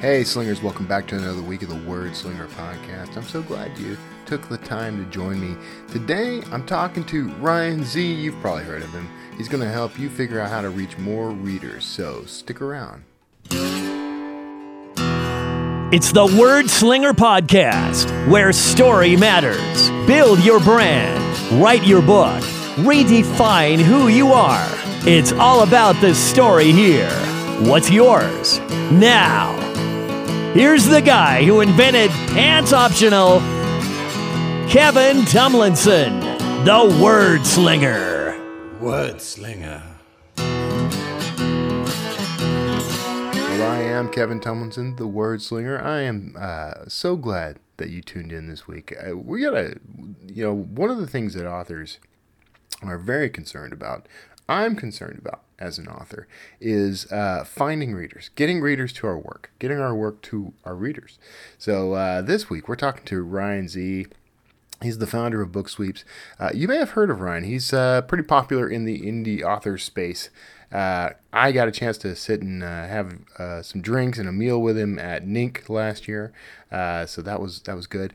Hey, Slingers, welcome back to another week of the Word Slinger podcast. I'm so glad you took the time to join me. Today, I'm talking to Ryan Zee. You've probably heard of him. He's going to help you figure out how to reach more readers, so stick around. It's the Word Slinger Podcast, where story matters. Build your brand, write your book, redefine who you are. It's all about the story here. What's yours? Now, here's the guy who invented pants optional, Kevin Tumlinson, the Word Slinger. Word slinger. Well, I am Kevin Tumlinson, the Word Slinger. I am uh, so glad that you tuned in this week. Uh, we got to, you know, one of the things that authors are very concerned about, I'm concerned about as an author, is uh, finding readers, getting readers to our work, getting our work to our readers. So uh, this week we're talking to Ryan Zee. He's the founder of Book Sweeps. Uh, you may have heard of Ryan. He's uh, pretty popular in the indie author space. Uh, I got a chance to sit and uh, have some drinks and a meal with him at NINC last year, so that was that was good.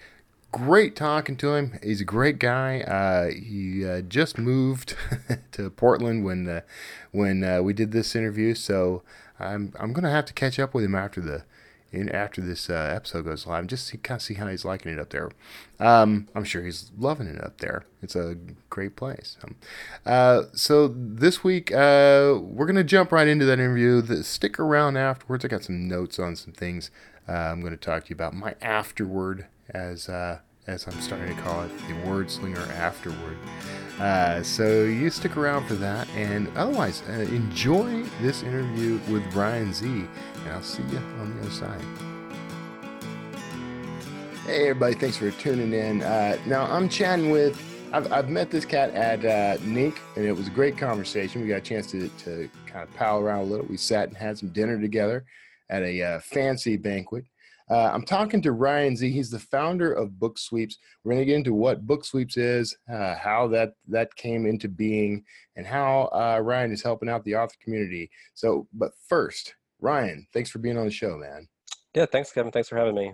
Great talking to him. He's a great guy. Uh, he uh, just moved to Portland when uh, when uh, we did this interview, so I'm I'm gonna have to catch up with him after the in after this uh, episode goes live, just see, kind of see how he's liking it up there. Um, I'm sure he's loving it up there. It's a great place. Um, uh, so this week we're gonna jump right into that interview. The, stick around afterwards. I got some notes on some things I'm going to talk to you about. My afterward, as uh, as I'm starting to call it, the word slinger afterward. Uh, so you stick around for that, and otherwise uh, enjoy this interview with Ryan Zee. And I'll see you on the other side. Hey everybody, thanks for tuning in. Uh, now I'm chatting with. I've, I've met this cat at uh, NINC, and it was a great conversation. We got a chance to, to kind of pal around a little. We sat and had some dinner together at a uh, fancy banquet. Uh, I'm talking to Ryan Zee. He's the founder of Book Sweeps. We're going to get into what Book Sweeps is, uh, how that that came into being, and how uh, Ryan is helping out the author community. So, but first, Ryan, thanks for being on the show, man. Yeah, thanks, Kevin. Thanks for having me.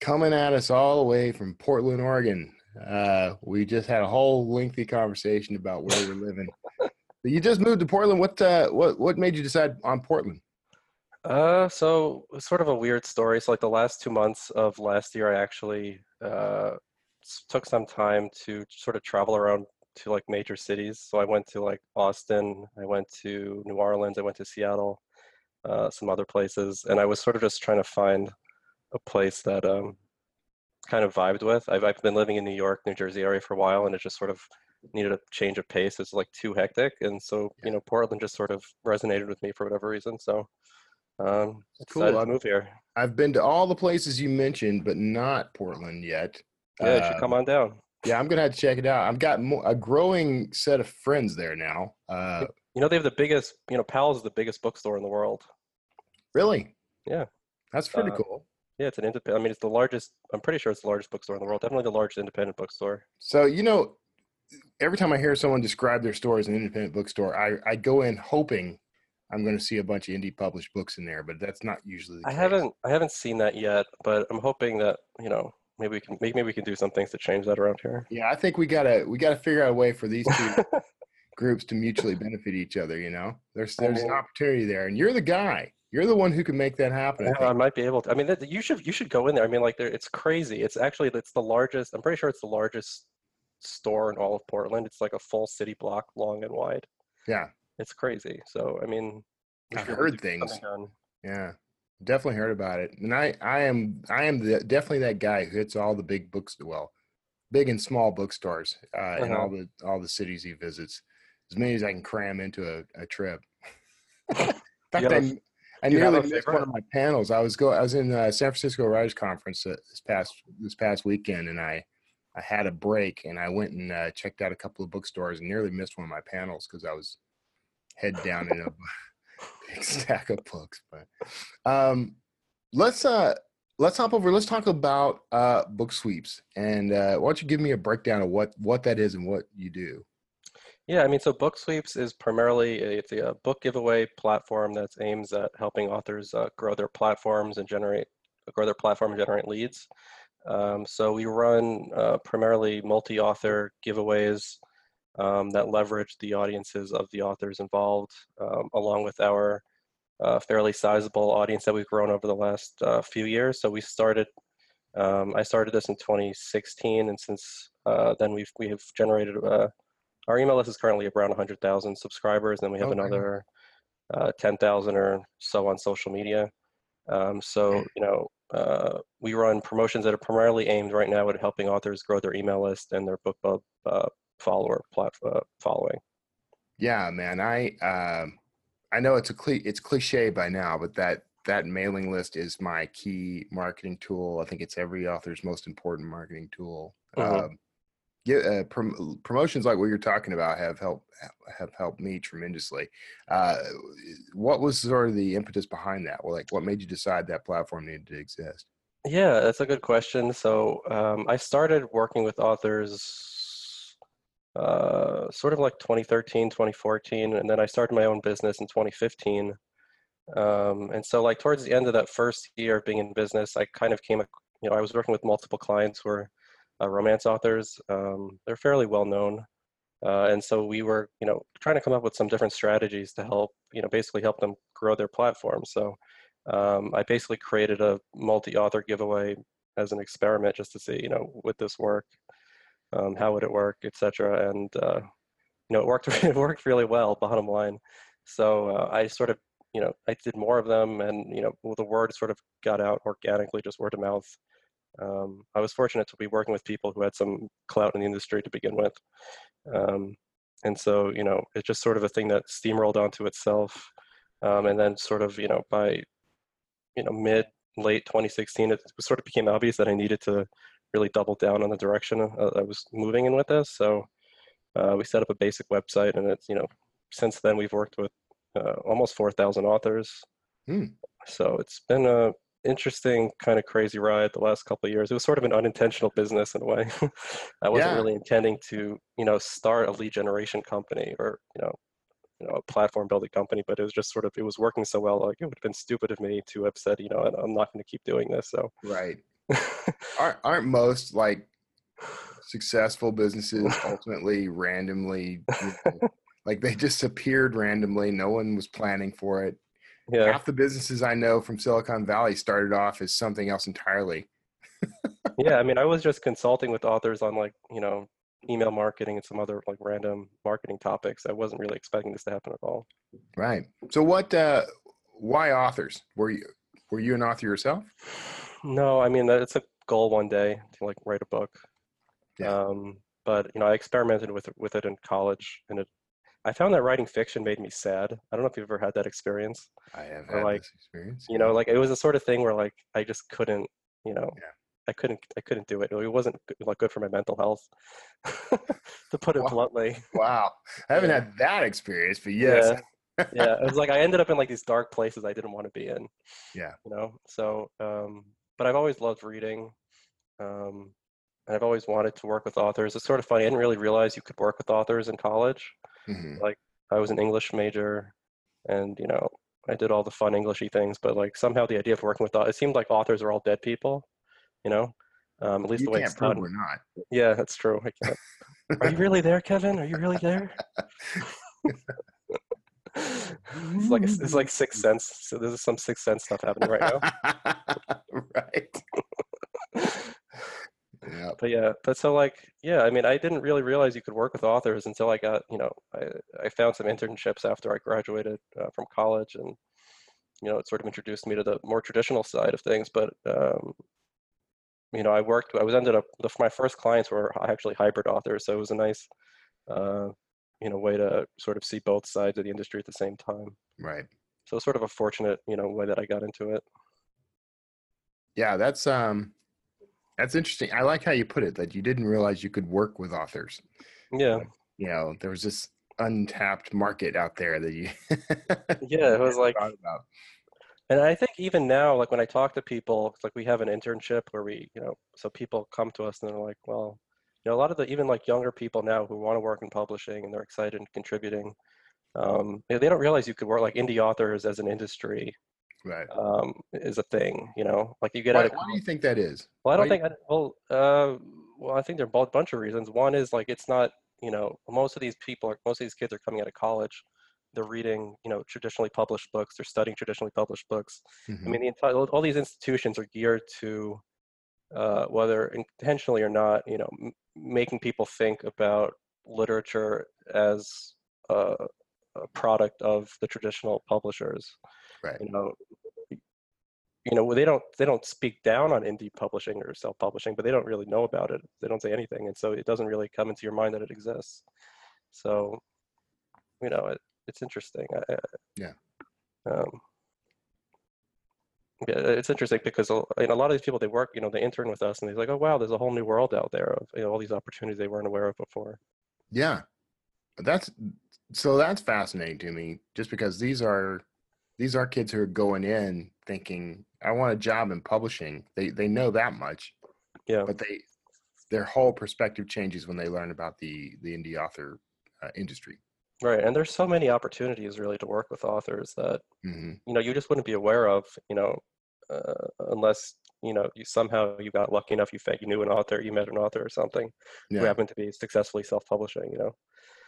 Coming at us all the way from Portland, Oregon. Uh, we just had a whole lengthy conversation about where we're living. you just moved to Portland. What uh, what what made you decide on Portland? Uh, so it's sort of a weird story. So like the last two months of last year, I actually uh, took some time to sort of travel around to like major cities. So I went to like Austin, I went to New Orleans, I went to Seattle, uh, some other places, and I was sort of just trying to find a place that um, kind of vibed with. I've I've been living in New York, New Jersey area for a while, and it just sort of needed a change of pace. It's like too hectic, and so you know Portland just sort of resonated with me for whatever reason. So um, Cool. to I'm- move here. I've been to all the places you mentioned, but not Portland yet. Yeah, you should come Um, on down. Yeah, I'm gonna have to check it out. I've got mo- a growing set of friends there now. Uh, You know they have the biggest. You know, Powell's is the biggest bookstore in the world. really? Yeah. that's pretty Uh, cool. Yeah, it's an independent. I mean, it's the largest. I'm pretty sure it's the largest bookstore in the world. Definitely the largest independent bookstore. So you know, every time I hear someone describe their store as an independent bookstore, I I go in hoping I'm going to see a bunch of indie published books in there, but that's not usually. The I case. haven't. I haven't seen that yet, but I'm hoping that you know maybe we can maybe, we can do some things to change that around here. Yeah, I think we gotta we gotta figure out a way for these two groups to mutually benefit each other. You know, there's there's an opportunity there, and you're the guy. You're the one who can make that happen. I Yeah, I might be able to. I mean, that, you should you should go in there. I mean, like, there, it's crazy. It's actually it's the largest. I'm pretty sure it's the largest store in all of Portland. It's like a full city block long and wide. Yeah, It's crazy. So I mean, I've should be able to heard things. Yeah, definitely heard about it. And I, I am, I am the, definitely that guy who hits all the big books, well, big and small bookstores uh, in Uh-huh. all the all the cities he visits, as many as I can cram into a, a trip. In fact, I, I nearly missed one of my panels. I was go, I was in uh, San Francisco Writers Conference uh, this past this past weekend, and I. I had a break and I went and uh, checked out a couple of bookstores and nearly missed one of my panels because I was head down in a big stack of books. But um, let's uh, let's hop over. Let's talk about uh, book sweeps. And uh, why don't you give me a breakdown of what what that is and what you do? Yeah, I mean, so Book Sweeps is primarily a, it's a book giveaway platform that aims at helping authors uh, grow their platforms and generate grow their platform and generate leads. Um, so we run uh, primarily multi-author giveaways um, that leverage the audiences of the authors involved, um, along with our uh, fairly sizable audience that we've grown over the last uh, few years. So we started, um, I started this in 2016, and since uh, then we've we have generated uh, our email list is currently around 100,000 subscribers, and we have Okay. another uh, 10,000 or so on social media. Um, so you know, uh, we run promotions that are primarily aimed right now at helping authors grow their email list and their BookBub uh, follower plat- uh, following. Yeah, man. I um, I know it's a cli- it's cliche by now, but that that mailing list is my key marketing tool. I think it's every author's most important marketing tool. Mhm. Um, yeah, uh, prom- promotions like what you're talking about have helped have helped me tremendously. Uh, what was sort of the impetus behind that? Well, like, what made you decide that platform needed to exist? Yeah, that's a good question. So um, I started working with authors uh, sort of like 2013, 2014, and then I started my own business in 2015. Um, and so like towards the end of that first year of being in business, I kind of came, you know, I was working with multiple clients who were uh, romance authors. Um, they're fairly well known. Uh, and so we were, you know, trying to come up with some different strategies to help, you know, basically help them grow their platform. So um, I basically created a multi-author giveaway as an experiment just to see, you know, would this work? Um, how would it work, etc. And uh, you know, it worked. It worked really well. Bottom line. So uh, I sort of, you know, I did more of them, and you know, well, the word sort of got out organically, just word of mouth. Um, I was fortunate to be working with people who had some clout in the industry to begin with, um, and so you know, it's just sort of a thing that steamrolled onto itself, um, and then sort of, you know, by you know mid late 2016 it sort of became obvious that i needed to really double down on the direction uh, i was moving in with this so uh, we set up a basic website and it's you know since then we've worked with uh, almost 4000 authors Hmm. so it's been a interesting kind of crazy ride the last couple of years it was sort of an unintentional business in a way i wasn't Yeah. really intending to you know start a lead generation company or you know you know, a platform building company, but it was just sort of, it was working so well. Like it would have been stupid of me to have said, you know, I'm not going to keep doing this. So, Right. Aren't aren't most like successful businesses ultimately randomly you know, like they just appeared randomly no one was planning for it yeah, half the businesses i know from silicon valley started off as something else entirely yeah. I mean, I was just consulting with authors on like, you know, email marketing and some other like random marketing topics. I wasn't really expecting this to happen at all. right so what uh why authors were you were you an author yourself No, I mean, it's a goal one day to like write a book. Yeah. Um, but you know, I experimented with it, with it in college, and it. I found that writing fiction made me sad. I don't know if you've ever had that experience. i have Or had like, this experience You know, like it was a sort of thing where like I just couldn't. You know, Yeah. I couldn't. I couldn't do it. It wasn't good, like good for my mental health, to put it Wow. bluntly. wow i haven't Yeah. had that experience but yes yeah it was like i ended up in like these dark places i didn't want to be in Yeah. you know so um but i've always loved reading um and i've always wanted to work with authors. It's sort of funny i didn't really realize you could work with authors in college. Mhm. i was an english major and you know i did all the fun englishy things but like somehow the idea of working with au- it seemed like authors are all dead people you know? Um at least you the way it's done. we're not. Yeah that's true I can't. are you really there kevin? Are you really there it's like it's like six sense so there's some six sense stuff happening right now. Right. Yeah but yeah but so like yeah i mean i didn't really realize you could work with authors until i got you know i, I found some internships after i graduated uh, from college and you know it sort of introduced me to the more traditional side of things but um, you know i worked i was ended up the, my first clients were actually hybrid authors so it was a nice uh, you know way to sort of see both sides of the industry at the same time right so sort of a fortunate you know way that i got into it Yeah, that's um that's interesting. I like how you put it that you didn't realize you could work with authors. yeah You know, there was this untapped market out there that you yeah it was like. And I think even now, like when I talk to people, like we have an internship where we, you know, so people come to us and they're like, well, know a lot of the even like younger people now who want to work in publishing and they're excited and contributing um, they don't realize you could work like indie authors as an industry Right. um, is a thing you know like you get Why, out of why do you think that is? well i don't why- think I, well uh, well i think there are a bunch of reasons one is like it's not you know most of these people are most of these kids are coming out of college they're reading you know traditionally published books they're studying traditionally published books Mhm. I mean, the entire all these institutions are geared to, uh, whether intentionally or not, you know, m- making people think about literature as a, a product of the traditional publishers. Right. You know, you know, they don't they don't speak down on indie publishing or self-publishing, but they don't really know about it. They don't say anything, and so it doesn't really come into your mind that it exists. So, you know, it, it's interesting. I- Yeah. Um, yeah, it's interesting because a you know, a lot of these people they work, you know, they intern with us, and they're like, "Oh wow, there's a whole new world out there of you know, all these opportunities they weren't aware of before." Yeah, that's so that's fascinating to me. Just because these are these are kids who are going in thinking, "I want a job in publishing." They they know that much, Yeah, but they their whole perspective changes when they learn about the the indie author uh, industry. Right. And there's so many opportunities really to work with authors that hmm you know you just wouldn't be aware of, you know, uh, unless you know you somehow you got lucky enough you you knew an author, you met an author or something who Yeah. happened to be successfully self-publishing. You know.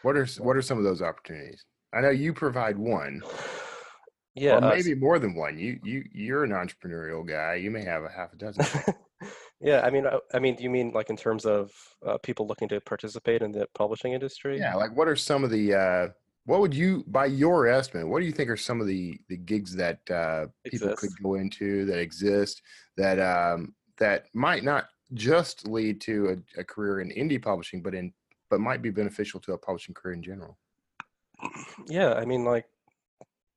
What are what are some of those opportunities? I know you provide one, Yeah. or uh, maybe more than one. You you you're an entrepreneurial guy. You may have a half a dozen. Yeah. I mean, I, I mean, do you mean like in terms of uh, people looking to participate in the publishing industry? Yeah, like what are some of the uh what would you by your estimate, what do you think are some of the the gigs that uh people could go into that exist that um that might not just lead to a, a career in indie publishing but in but might be beneficial to a publishing career in general? Yeah. I mean, like,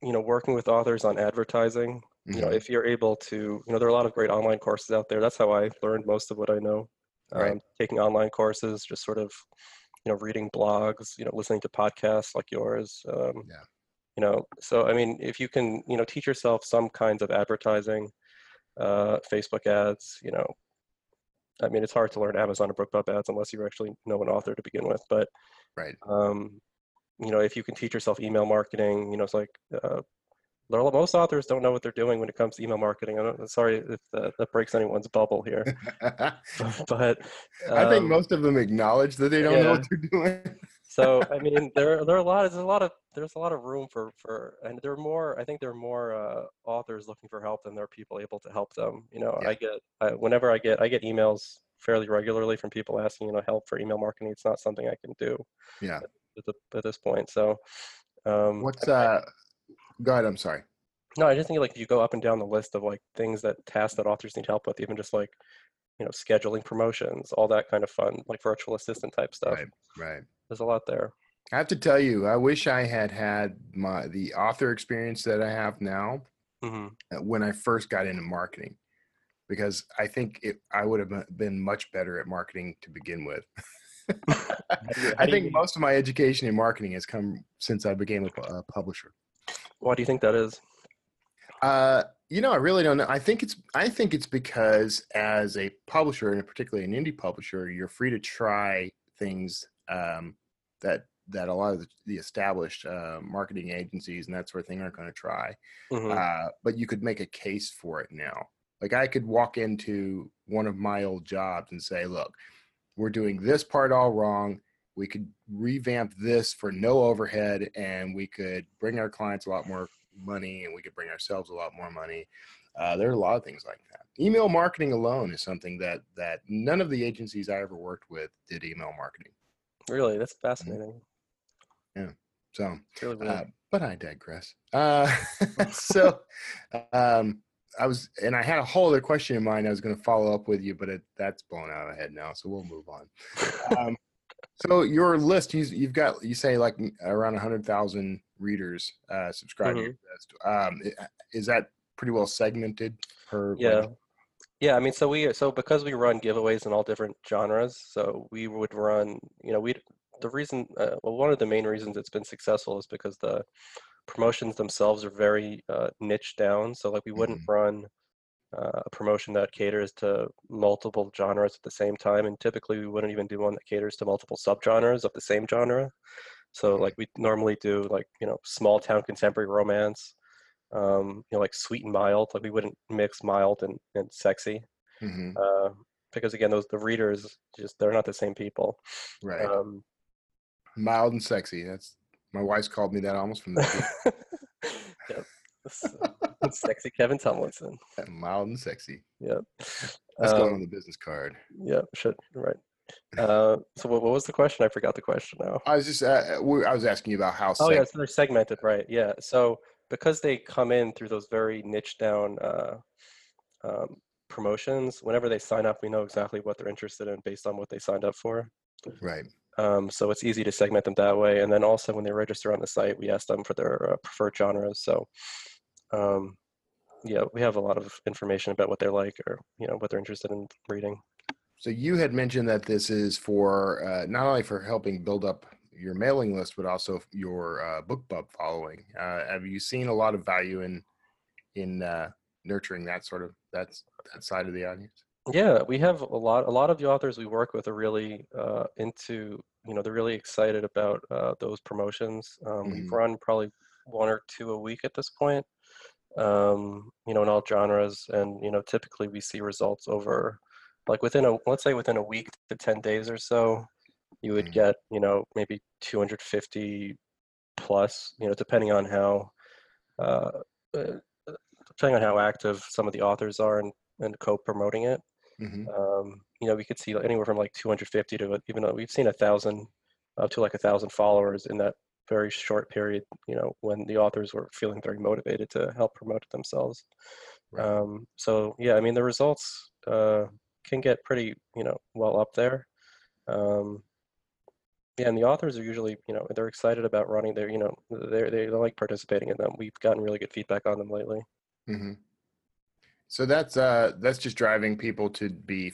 you know, working with authors on advertising. You know, if you're able to, you know, there are a lot of great online courses out there. That's how I learned most of what I know. Right. Um, taking online courses, just sort of, you know, reading blogs, you know, listening to podcasts like yours. Um, Yeah. You know, so I mean, if you can, you know, teach yourself some kinds of advertising, uh, Facebook ads, you know, I mean, it's hard to learn Amazon or BookBub ads unless you actually know an author to begin with. But Right. um, you know, if you can teach yourself email marketing, you know, it's like uh, most authors don't know what they're doing when it comes to email marketing. I'm sorry if that, that breaks anyone's bubble here, but I think um, most of them acknowledge that they don't know what they're doing. so I mean, there there are a lot. There's a lot of there's a lot of room for for, and there are more. I think there are more uh, authors looking for help than there are people able to help them. You know, Yeah. I get I, whenever I get I get emails fairly regularly from people asking you know help for email marketing. It's not something I can do yeah. at, the, at this point. So. Um, What's I- uh go ahead, I'm sorry. No, I just think like if you go up and down the list of like things that tasks that authors need help with, even just like you know scheduling promotions, all that kind of fun, like virtual assistant type stuff. Right, right. There's a lot there. I have to tell you, I wish I had had my the author experience that I have now hmm uh, when I first got into marketing, because I think it I would have been- much better at marketing to begin with. do you- how I think most of my education in marketing has come since I became a, a publisher. Why do you think that is? Uh, you know, I really don't know. I think it's I think it's because as a publisher, and particularly an indie publisher, you're free to try things um, that that a lot of the, the established uh, marketing agencies and that sort of thing aren't going to try. Mhm. Uh, but you could make a case for it now. Like I could walk into one of my old jobs and say, "Look, we're doing this part all wrong. We could revamp this for no overhead, and we could bring our clients a lot more money, and we could bring ourselves a lot more money." Uh, there are a lot of things like that. Email marketing alone is something that that none of the agencies I ever worked with did email marketing. Really, that's fascinating. Yeah so really. Uh, but I digress. Uh, so, um, I was, and I had a whole other question in mind. I was going to follow up with you, but it, that's blown out of my head now. So we'll move on. Um, so your list, you, you've got, you say like around a hundred thousand readers uh, subscribe to your list. Um, is that pretty well segmented per? yeah. Yeah, I mean, so we so because we run giveaways in all different genres, so we would run, you know, we the reason, uh, well, one of the main reasons it's been successful is because the promotions themselves are very uh, niche down. So like we wouldn't run uh, a promotion that caters to multiple genres at the same time, and typically we wouldn't even do one that caters to multiple subgenres of the same genre. So like we normally do like you know small town contemporary romance, um, you know like sweet and mild. Like we wouldn't mix mild and, and sexy hmm uh, because again those the readers just they're not the same people. Right. Um, Mild and sexy. That's my wife's called me that almost from the yep. S- sexy Kevin Tumlinson. mild and sexy. Yep. That's going Um, on the business card. Yeah, should right. Uh, so what, what was the question? I forgot the question now. I was just uh, I was asking you about how. Oh sec- yeah, so they're segmented, right? Yeah. So because they come in through those very niche down uh, um, promotions, whenever they sign up, we know exactly what they're interested in based on what they signed up for. Right. Um, so it's easy to segment them that way. And then also when they register on the site, we ask them for their uh, preferred genres. So um, yeah, we have a lot of information about what they're like or you know what they're interested in reading. So you had mentioned that this is for uh, not only for helping build up your mailing list, but also your uh, BookBub following. Uh, have you seen a lot of value in in uh, nurturing that sort of that's that side of the audience? Yeah, we have a lot. A lot of the authors we work with are really uh, into, you know, they're really excited about uh, those promotions. Um, We've Mhm. run probably one or two a week at this point, um, you know, in all genres, and you know, typically we see results over, like within a, let's say within a week to ten days or so, you would Mhm. get, you know, maybe 250 plus, you know, depending on how, uh, uh, depending on how active some of the authors are and and co-promoting it hmm um, you know, we could see anywhere from like 250 to even though we've seen a thousand up to like a thousand followers in that very short period, you know, when the authors were feeling very motivated to help promote themselves. Right. Um, so yeah, I mean, the results uh, can get pretty, you know, well up there. Um, yeah, and the authors are usually, you know, they're excited about running their, you know, they they like participating in them. We've gotten really good feedback on them lately. Mm-hmm. So that's uh that's just driving people to be f-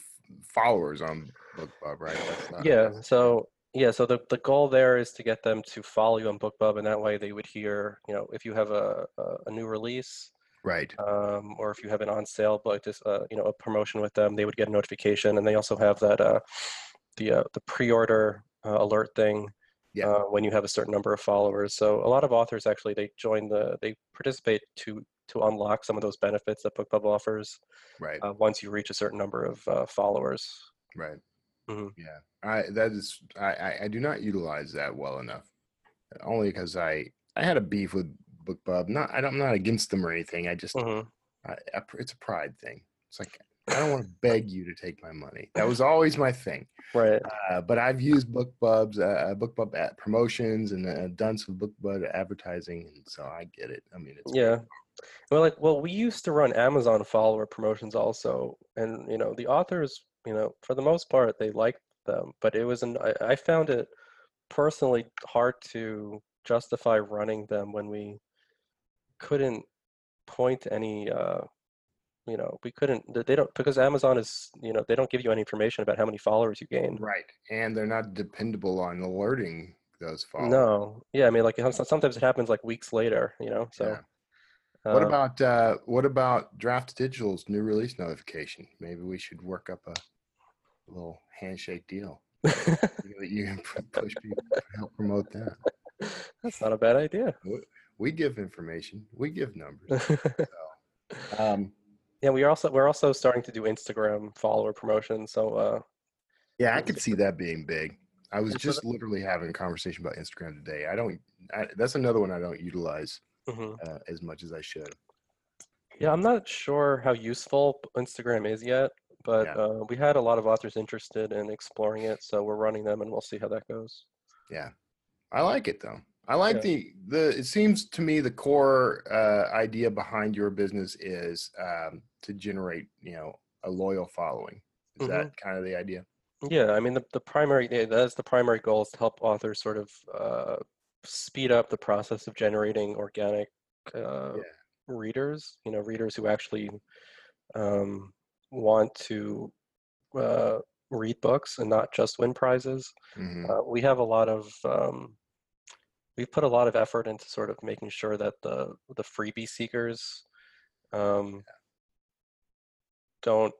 followers on BookBub, right? That's not, Yeah. So yeah. So the the goal there is to get them to follow you on BookBub, and that way they would hear, you know, if you have a a, a new release, right. um, or if you have an on sale, but just uh, you know, a promotion with them, they would get a notification, and they also have that uh, the uh, the pre-order uh, alert thing. Yeah. Uh, when you have a certain number of followers, so a lot of authors actually they join the they participate to to unlock some of those benefits that BookBub offers Right. uh, once you reach a certain number of uh, followers. Right. Mhm. Yeah. I that is I, I I do not utilize that well enough. Only because I I had a beef with BookBub. Not I don't, I'm not against them or anything. I just Mhm. I, I, it's a pride thing. It's like I don't want to beg you to take my money. That was always my thing. Right. Uh, but I've used BookBub's uh, BookBub at promotions and uh, done some BookBub advertising, and so I get it. I mean, it's Yeah. Well, like, well, we used to run Amazon follower promotions also, and you know, the authors, you know, for the most part, they liked them, but it was an, I, I found it personally hard to justify running them when we couldn't point any, uh, you know, we couldn't, they- don't, because Amazon is, you know, they don't give you any information about how many followers you gained. right, and they're not dependable on alerting those followers. No, yeah, I mean, like, sometimes it happens like weeks later, you know, so. Yeah. What uh, about uh, what about Draft2Digital's new release notification? Maybe we should work up a little handshake deal. You, you can push people help promote that. That's not a bad idea. We give information. We give numbers. Um, yeah, we are also we're also starting to do Instagram follower promotion. So uh, yeah, I could see that being big. I was just literally having a conversation about Instagram today. I don't. I, that's another one I don't utilize mhm. uh, as much as I should. yeah, I'm not sure how useful Instagram is yet, but Yeah. uh, we had a lot of authors interested in exploring it, so we're running them, and we'll see how that goes. Yeah, I like it though. I like Yeah. the the. It seems to me the core uh, idea behind your business is um, to generate, you know, a loyal following. Is that kind of the idea? Yeah, I mean the the primary yeah, that's the primary goal is to help authors sort of uh, speed up the process of generating organic uh, Yeah. readers. You know, readers who actually um, want to uh, read books and not just win prizes. hmm Uh, we have a lot of um, we've put a lot of effort into sort of making sure that the the freebie seekers um, don't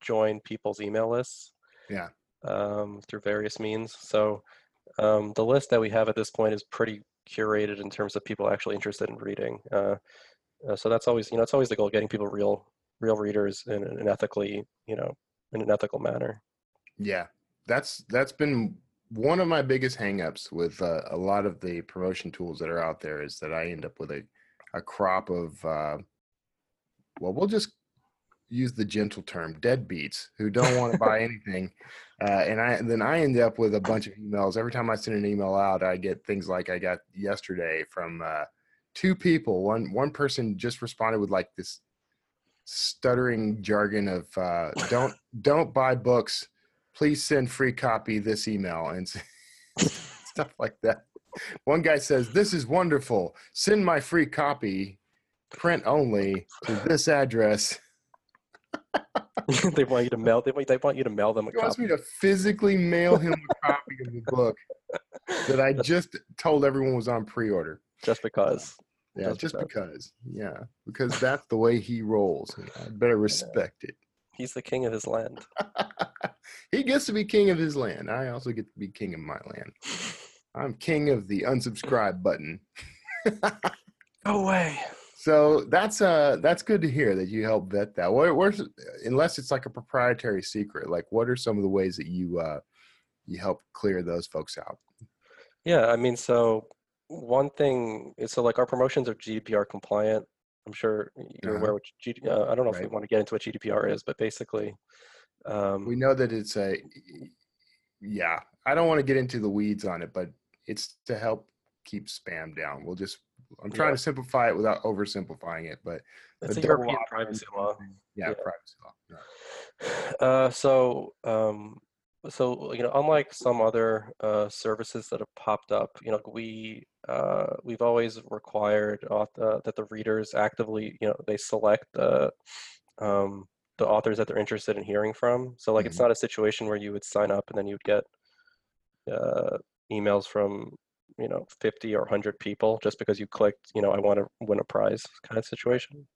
join people's email lists. Yeah. Um, through various means. So um, the list that we have at this point is pretty curated in terms of people actually interested in reading. Uh, uh, so that's always, you know, it's always the goal, getting people real, real readers in an ethically, you know, in an ethical manner. Yeah, that's that's been one of my biggest hangups with uh, a lot of the promotion tools that are out there is that I end up with a a crop of uh, well, we'll just use the gentle term deadbeats who don't want to buy anything uh, and i then i end up with a bunch of emails every time i send an email out i get things like i got yesterday from uh, two people one one person just responded with like this stuttering jargon of uh, don't don't buy books please send free copy this email and stuff like that one guy says this is wonderful send my free copy print only to this address they want you to mail. They want, they want you to mail them a he wants copy. me to physically mail him a copy of the book that I just told everyone was on pre-order. just because. Yeah, Just just because. Yeah, because that's the way he rolls. I better respect it. He's the king of his land. he gets to be king of his land. I also get to be king of my land. I'm king of the unsubscribe button. Go away. So that's uh that's good to hear that you help vet that. What where's unless it's like a proprietary secret, like what are some of the ways that you uh you help clear those folks out? Yeah, I mean, so one thing is so like our promotions are GDPR compliant. I'm sure you're Uh-huh. aware Which G, uh, I don't know if we want to get into what GDPR is, but basically, um, We know that it's a yeah. I don't want to get into the weeds on it, but it's to help keep spam down. We'll just I'm trying Yeah. to simplify it without oversimplifying it, but it's the a European privacy law. Yeah, Yeah. privacy law. Yeah. Uh, so, um, so you know, unlike some other uh, services that have popped up, you know, we uh, we've always required auth- uh, that the readers actively, you know, they select the um, the authors that they're interested in hearing from. So, like, it's Mhm. not a situation where you would sign up and then you would get uh, emails from you know 50 or 100 people just because you clicked you know i want to win a prize kind of situation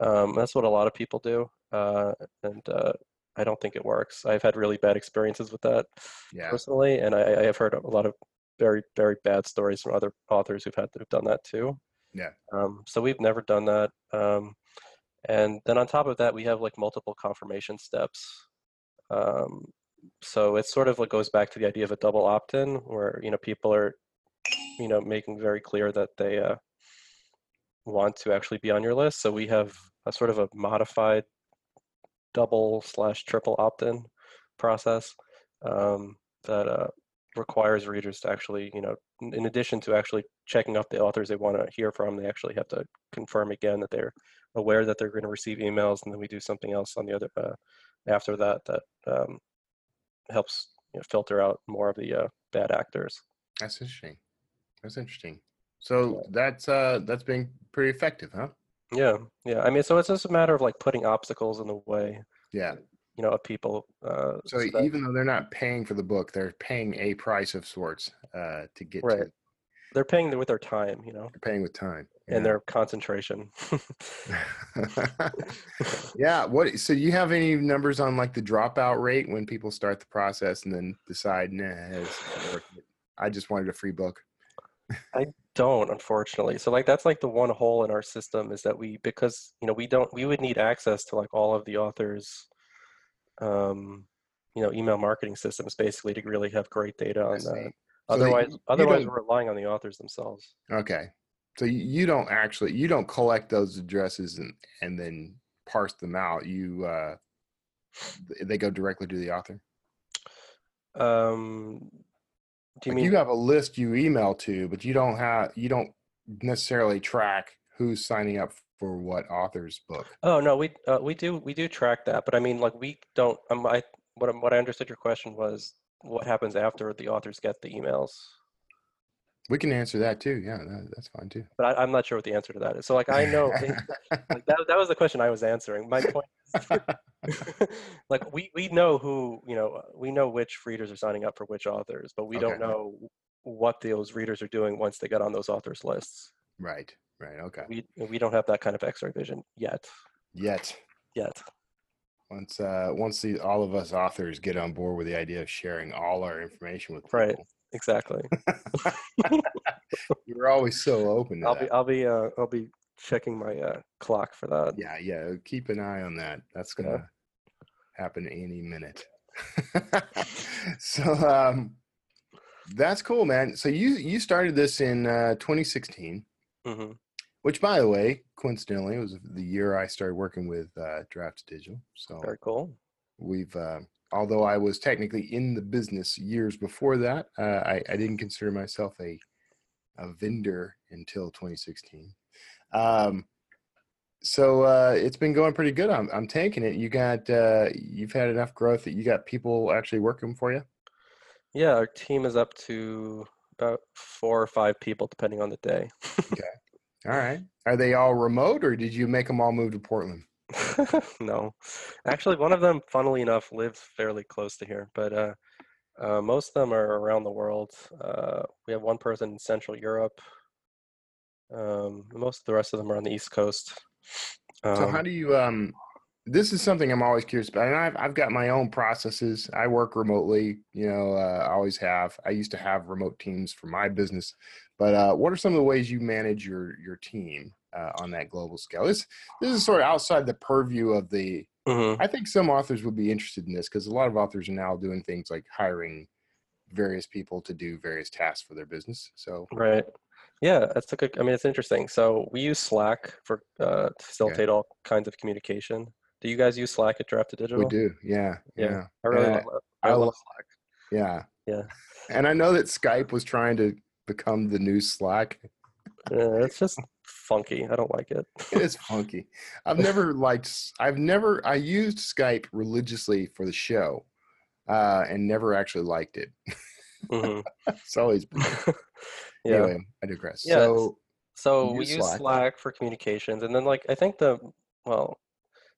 um, that's what a lot of people do uh, and uh, i don't think it works i've had really bad experiences with that Yeah. personally and I, I have heard a lot of very very bad stories from other authors who've had who've done that too Yeah. um, so we've never done that um, and then on top of that we have like multiple confirmation steps um, so it sort of like goes back to the idea of a double opt-in where you know people are you know making very clear that they uh, want to actually be on your list so we have a sort of a modified double slash triple opt-in process um, that uh, requires readers to actually you know in addition to actually checking off the authors they want to hear from they actually have to confirm again that they're aware that they're going to receive emails and then we do something else on the other uh, after that that um, helps you know, filter out more of the uh, bad actors That's interesting. That's interesting. So that's uh that's been pretty effective, huh? Yeah yeah i mean so it's just a matter of like putting obstacles in the way Yeah. you know of people uh, So that- even though they're not paying for the book, they're paying a price of sorts uh to get Right. to they're paying with their time you know they're paying with time. and their concentration Yeah, what so you have any numbers on like the dropout rate when people start the process and then decide, nah, it's not worth it. I just wanted a free book. Don't unfortunately so like that's like the one hole in our system is that we because you know we don't we would need access to like all of the authors um you know email marketing systems basically to really have great data on that So otherwise you- you otherwise we're relying on the authors themselves Okay. So you, you don't actually you don't collect those addresses and and then parse them out. You uh they go directly to the author. um do you Like, mean you have a list you email to, but you don't have you don't necessarily track who's signing up for what author's book. oh no we uh, we do we do track that but i mean like we don't um, i what, what i understood your question was what happens after the authors get the emails We can answer that too. Yeah, that, that's fine too. but I, i'm not sure what the answer to that is so like i know like that, that was the question I was answering. My point is, like we, we know who, you know, we know which readers are signing up for which authors, but we don't know what those readers are doing once they get on those authors lists. right. Right. Okay. We, we don't have that kind of x-ray vision yet, Yet. yet. Once uh once the all of us authors get on board with the idea of sharing all our information with people. Right. Exactly. You're always so open to I'll that. be I'll be uh I'll be checking my uh clock for that. yeah, yeah. Keep an eye on that. That's gonna happen any minute. so um that's cool, man. So you you started this in uh 2016, mm-hmm. which by the way, coincidentally, was the year I started working with uh Draft2Digital. So Very cool. we've uh, although I was technically in the business years before that, uh, I, I didn't consider myself a a vendor until 2016. Um, so uh, it's been going pretty good. I'm I'm taking it. You got uh, you've had enough growth that you got people actually working for you. Yeah, our team is up to about four or five people depending on the day. Okay. All right. Are they all remote, or did you make them all move to Portland? no, actually, one of them, funnily enough, lives fairly close to here, but uh, uh, most of them are around the world. Uh, we have one person in Central Europe. Um, most of the rest of them are on the East Coast. So Um, how do you um this is something I'm always curious about. And I've I've got my own processes. I work remotely, you know, uh, I always have. I used to have remote teams for my business. But uh, what are some of the ways you manage your your team uh, on that global scale? This this is sort of outside the purview of the mhm. I think some authors would be interested in this because a lot of authors are now doing things like hiring various people to do various tasks for their business. So Right. Yeah, that's a good. I mean, it's interesting. So we use Slack for uh, to facilitate all kinds of communication. Do you guys use Slack at Draft2Digital? we do, yeah, Yeah, yeah. I really Uh, love. I, I love Slack. Yeah. Yeah. And I know that Skype was trying to become the new Slack. Yeah, it's just funky. I don't like it. It is funky. I've never liked I've never I used Skype religiously for the show. Uh and never actually liked it. Mhm. It's always Yeah. anyway, I digress. Yeah, So So we use use Slack. Slack. for communications, and then like I think the well,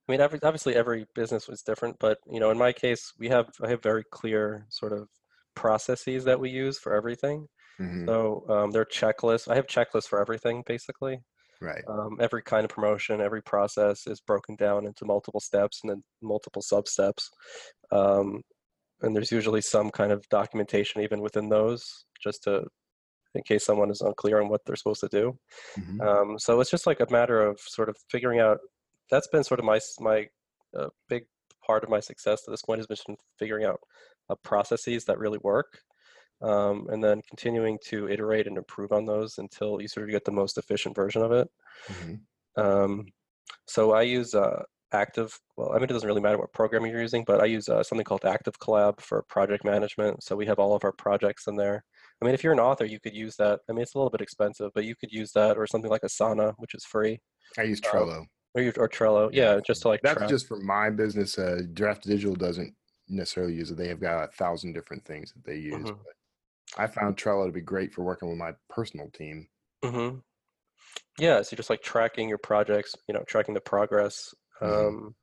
I mean, every, obviously every business was different, but you know, in my case, we have I have very clear sort of processes that we use for everything. mhm, So um, they're checklists. I have checklists for everything basically. right. Um, every kind of promotion, every process is broken down into multiple steps and then multiple sub steps. Um, and there's usually some kind of documentation even within those, just to in case someone is unclear on what they're supposed to do. mhm, Um, so it's just like a matter of sort of figuring out. That's been sort of my my uh, big part of my success to this point has been figuring out uh, processes that really work, um, and then continuing to iterate and improve on those until you sort of get the most efficient version of it. mhm. Um, so I use uh, Active. Well, I mean, it doesn't really matter what program you're using, but I use uh, something called Active Collab for project management. So we have all of our projects in there. I mean, if you're an author, you could use that. I mean, it's a little bit expensive, but you could use that or something like Asana, which is free, I use uh, Trello. Or, you, or Trello. Yeah, just to like That's track. just for my business. Uh Draft2Digital doesn't necessarily use it. They have got a thousand different things that they use. Mhm. But I found Trello to be great for working with my personal team. hmm Yeah, so just like tracking your projects, you know, tracking the progress Mhm. um,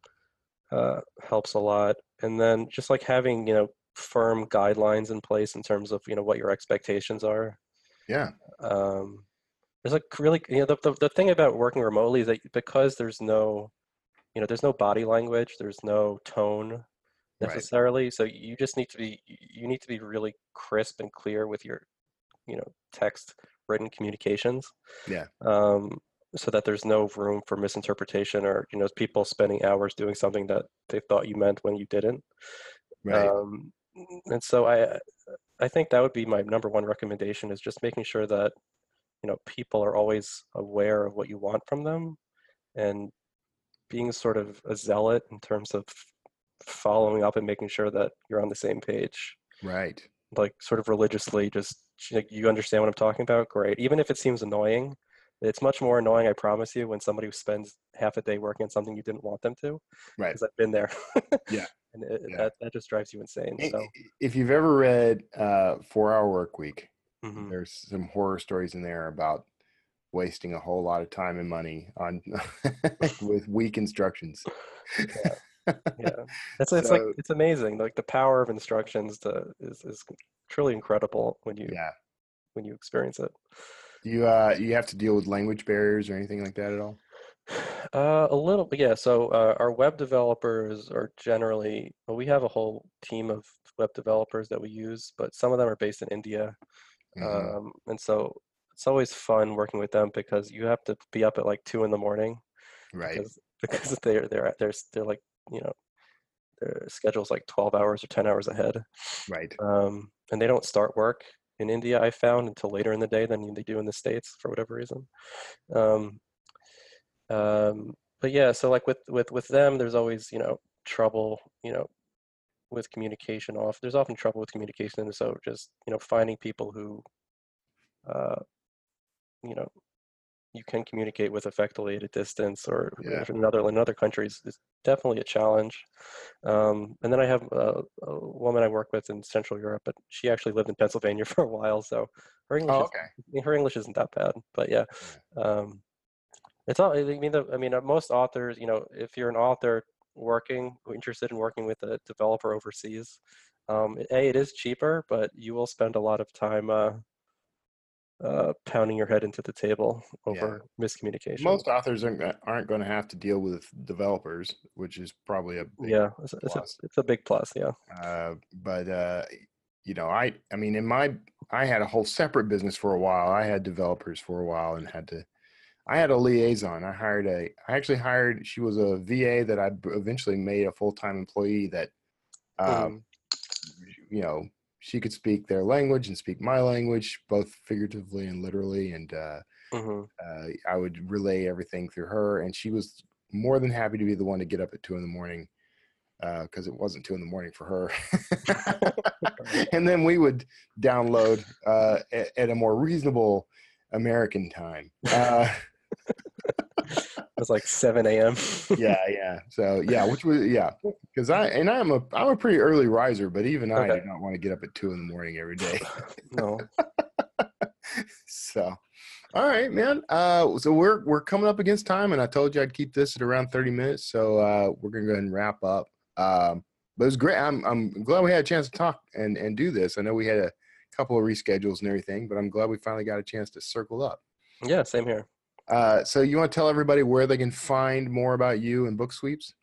uh, helps a lot. And then just like having, you know, firm guidelines in place in terms of, you know, what your expectations are. Yeah. Um, there's like really, you know, the, the, the thing about working remotely is that because there's no, you know, there's no body language, there's no tone Right. necessarily. So you just need to be, you need to be really crisp and clear with your, you know, text written communications Yeah. um, so that there's no room for misinterpretation or you know people spending hours doing something that they thought you meant when you didn't. Right. Um, and so I I think that would be my number one recommendation is just making sure that you know people are always aware of what you want from them and being sort of a zealot in terms of following up and making sure that you're on the same page right. like sort of religiously just like you understand what i'm talking about great even if it seems annoying it's much more annoying i promise you when somebody spends half a day working on something you didn't want them to Right. because i've been there Yeah. and it, Yeah. That, that just drives you insane so If you've ever read uh, Four Hour Work Week, mhm. there's some horror stories in there about wasting a whole lot of time and money on with weak instructions. yeah it's, it's like it's amazing like the power of instructions to, is, is truly incredible when you yeah. when you experience it Do you uh you have to deal with language barriers or anything like that at all? Uh, a little, yeah. So uh, our web developers are generally, well, we have a whole team of web developers that we use, but some of them are based in India. Mhm. Um, and so it's always fun working with them because you have to be up at like two in the morning Right. because because they're they're they're they're like you know their schedule's like 12 hours or 10 hours ahead. Right. Um, and they don't start work in India, I found, until later in the day than they do in the States for whatever reason. Um, um, but yeah, so like with with with them, there's always you know trouble, you know, with communication. Off there's often trouble with communication, and so just you know finding people who, uh, you know, you can communicate with effectively at a distance or Yeah. if in other in other countries is definitely a challenge. Um, and then I have a, a woman I work with in Central Europe, but she actually lived in Pennsylvania for a while, so her English Oh, is okay. her English isn't that bad. But yeah, um, it's all. I mean, the, I mean, uh, most authors, you know, if you're an author working interested in working with a developer overseas, um, a it is cheaper, but you will spend a lot of time uh, uh, pounding your head into the table Yeah. over miscommunication. Most authors aren't, aren't going to have to deal with developers, which is probably a big yeah, it's, a- it's a it's a big plus. Yeah. Uh, but uh, you know, I I mean, in my I had a whole separate business for a while. I had developers for a while and had to. I had a liaison. I hired a. I actually hired. She was a VA that I eventually made a full time employee. That, um, Mhm. you know, she could speak their language and speak my language, both figuratively and literally. And uh, Mhm. uh, I would relay everything through her, and she was more than happy to be the one to get up at two in the morning because it wasn't two in the morning for her. and then we would download uh, at, at a more reasonable American time. It was like 7 a.m. yeah, yeah. So yeah, which was yeah, because I and I'm a I'm a pretty early riser, but even I Okay. do not want to get up at two in the morning every day. no. so all right man uh so we're we're coming up against time and i told you i'd keep this at around 30 minutes so uh we're gonna go ahead and wrap up um but it was great i'm i'm glad we had a chance to talk and and do this i know we had a couple of reschedules and everything but i'm glad we finally got a chance to circle up Yeah, same here. Uh so you want to tell everybody where they can find more about you and BookSweeps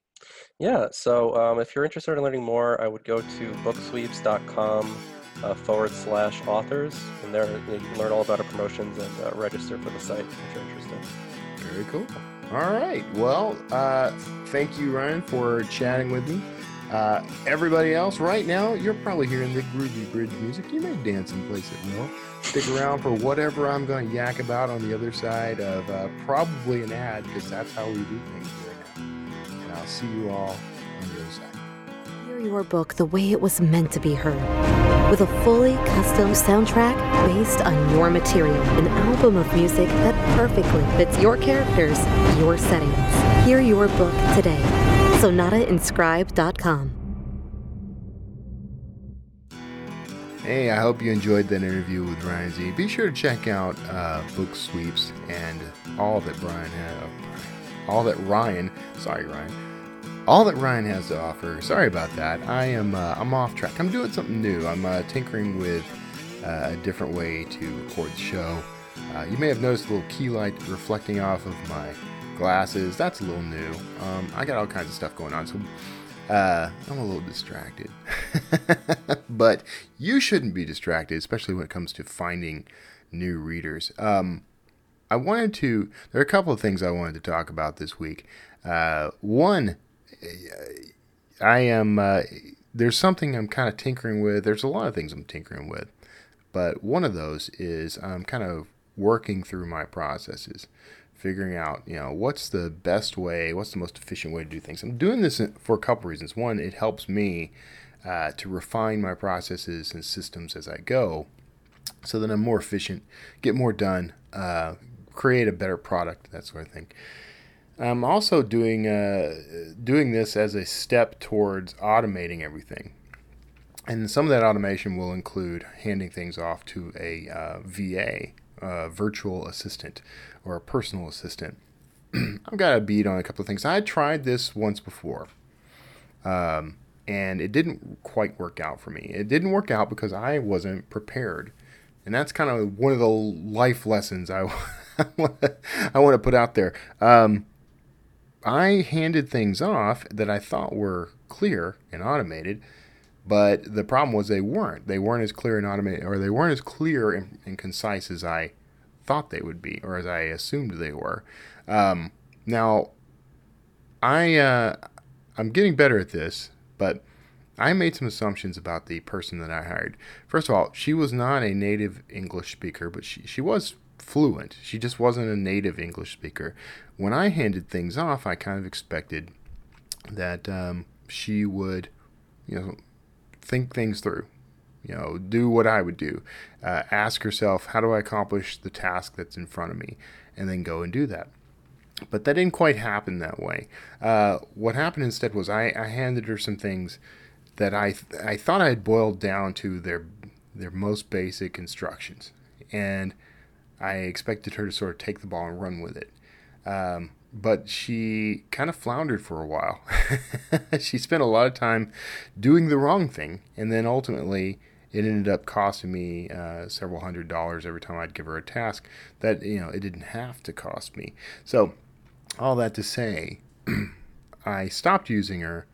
Yeah, so um, if you're interested in learning more, I would go to booksweeps.com uh, forward slash authors, and there you can learn all about our promotions and uh, register for the site if you're interested. Very cool. All right. Well, uh, thank you, Ryan, for chatting with me. Uh, everybody else, right now, you're probably hearing the groovy bridge music. You may dance in place at will. Stick around for whatever I'm going to yak about on the other side of uh, probably an ad, because that's how we do things here now. And I'll see you all on the other side. Hear your book the way it was meant to be heard. With a fully custom soundtrack based on your material, an album of music that perfectly fits your characters, your settings. Hear your book today. SonataInscribe.com. Hey, I hope you enjoyed that interview with Ryan Zee. Be sure to check out uh, BookSweeps and all that Brian had, all that Ryan, sorry Ryan, all that Ryan has to offer. Sorry about that. I am uh, I'm off track. I'm doing something new. I'm uh, tinkering with uh, a different way to record the show. Uh, you may have noticed a little key light reflecting off of my glasses. That's a little new. Um, I got all kinds of stuff going on, so uh, I'm a little distracted. but you shouldn't be distracted, especially when it comes to finding new readers. Um, I wanted to, there are a couple of things I wanted to talk about this week. Uh, one, I am, uh, there's something I'm kind of tinkering with. There's a lot of things I'm tinkering with. But one of those is I'm kind of working through my processes, figuring out, you know, what's the best way, what's the most efficient way to do things. I'm doing this for a couple reasons. One, it helps me uh, to refine my processes and systems as I go so that I'm more efficient, get more done, uh, create a better product, that sort of thing. I'm also doing uh, doing this as a step towards automating everything. And some of that automation will include handing things off to a uh, VA, virtual assistant, or a personal assistant. I've got a beat on a couple of things. I tried this once before, um, and it didn't quite work out for me. It didn't work out because I wasn't prepared, and that's kind of one of the life lessons I I want to put out there. Um, I handed things off that I thought were clear and automated, but the problem was they weren't. They weren't as clear and automated, or they weren't as clear and, and concise as I thought they would be, or as I assumed they were. Um, now, I uh, I'm getting better at this, but I made some assumptions about the person that I hired. First of all, she was not a native English speaker, but she, she was fluent. She just wasn't a native English speaker. When I handed things off, I kind of expected that um, she would, you know, think things through. You know, do what I would do. Uh, ask yourself, how do I accomplish the task that's in front of me? And then go and do that. But that didn't quite happen that way. Uh, what happened instead was I, I handed her some things that I th- I thought I had boiled down to their their most basic instructions, and I expected her to sort of take the ball and run with it. Um, but she kind of floundered for a while. she spent a lot of time doing the wrong thing, and then ultimately it ended up costing me uh, several hundred dollars every time I'd give her a task that you know it didn't have to cost me. So all that to say, I stopped using her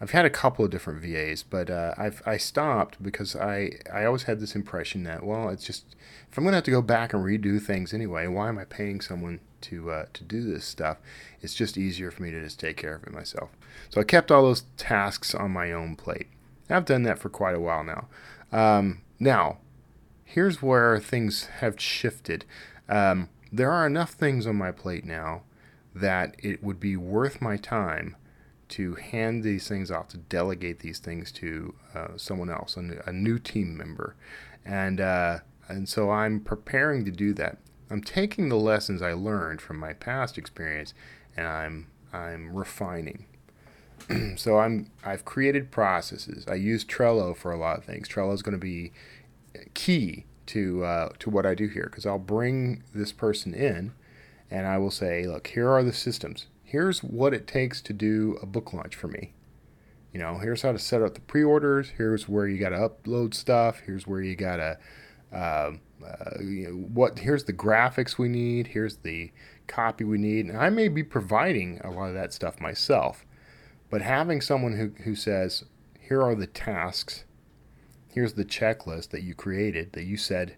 I've had a couple of different VAs, but uh, I've I stopped because I I always had this impression that well, it's just if I'm gonna have to go back and redo things anyway, why am I paying someone to uh, to do this stuff? It's just easier for me to just take care of it myself. So I kept all those tasks on my own plate. I've done that for quite a while now. Um, now, here's where things have shifted. Um, there are enough things on my plate now that it would be worth my time to hand these things off, to delegate these things to uh, someone else, a, a, new team member, and uh, and so I'm preparing to do that. I'm taking the lessons I learned from my past experience, and I'm I'm refining. so I'm I've created processes. I use Trello for a lot of things. Trello is going to be key to uh, to what I do here because I'll bring this person in, and I will say, look, here are the systems here's what it takes to do a book launch for me. You know, here's how to set up the pre-orders. Here's where you got to upload stuff. Here's where you got to, uh, uh, you know, what? Here's the graphics we need. Here's the copy we need. And I may be providing a lot of that stuff myself, but having someone who who says, here are the tasks. Here's the checklist that you created that you said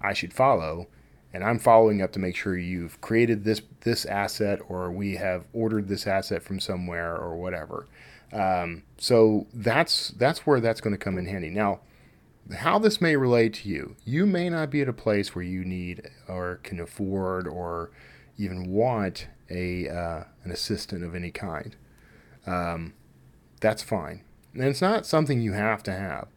I should follow and I'm following up to make sure you've created this this asset or we have ordered this asset from somewhere or whatever. Um, so that's that's where that's going to come in handy. Now, how this may relate to you, you may not be at a place where you need or can afford or even want a uh, an assistant of any kind. Um, that's fine, and it's not something you have to have.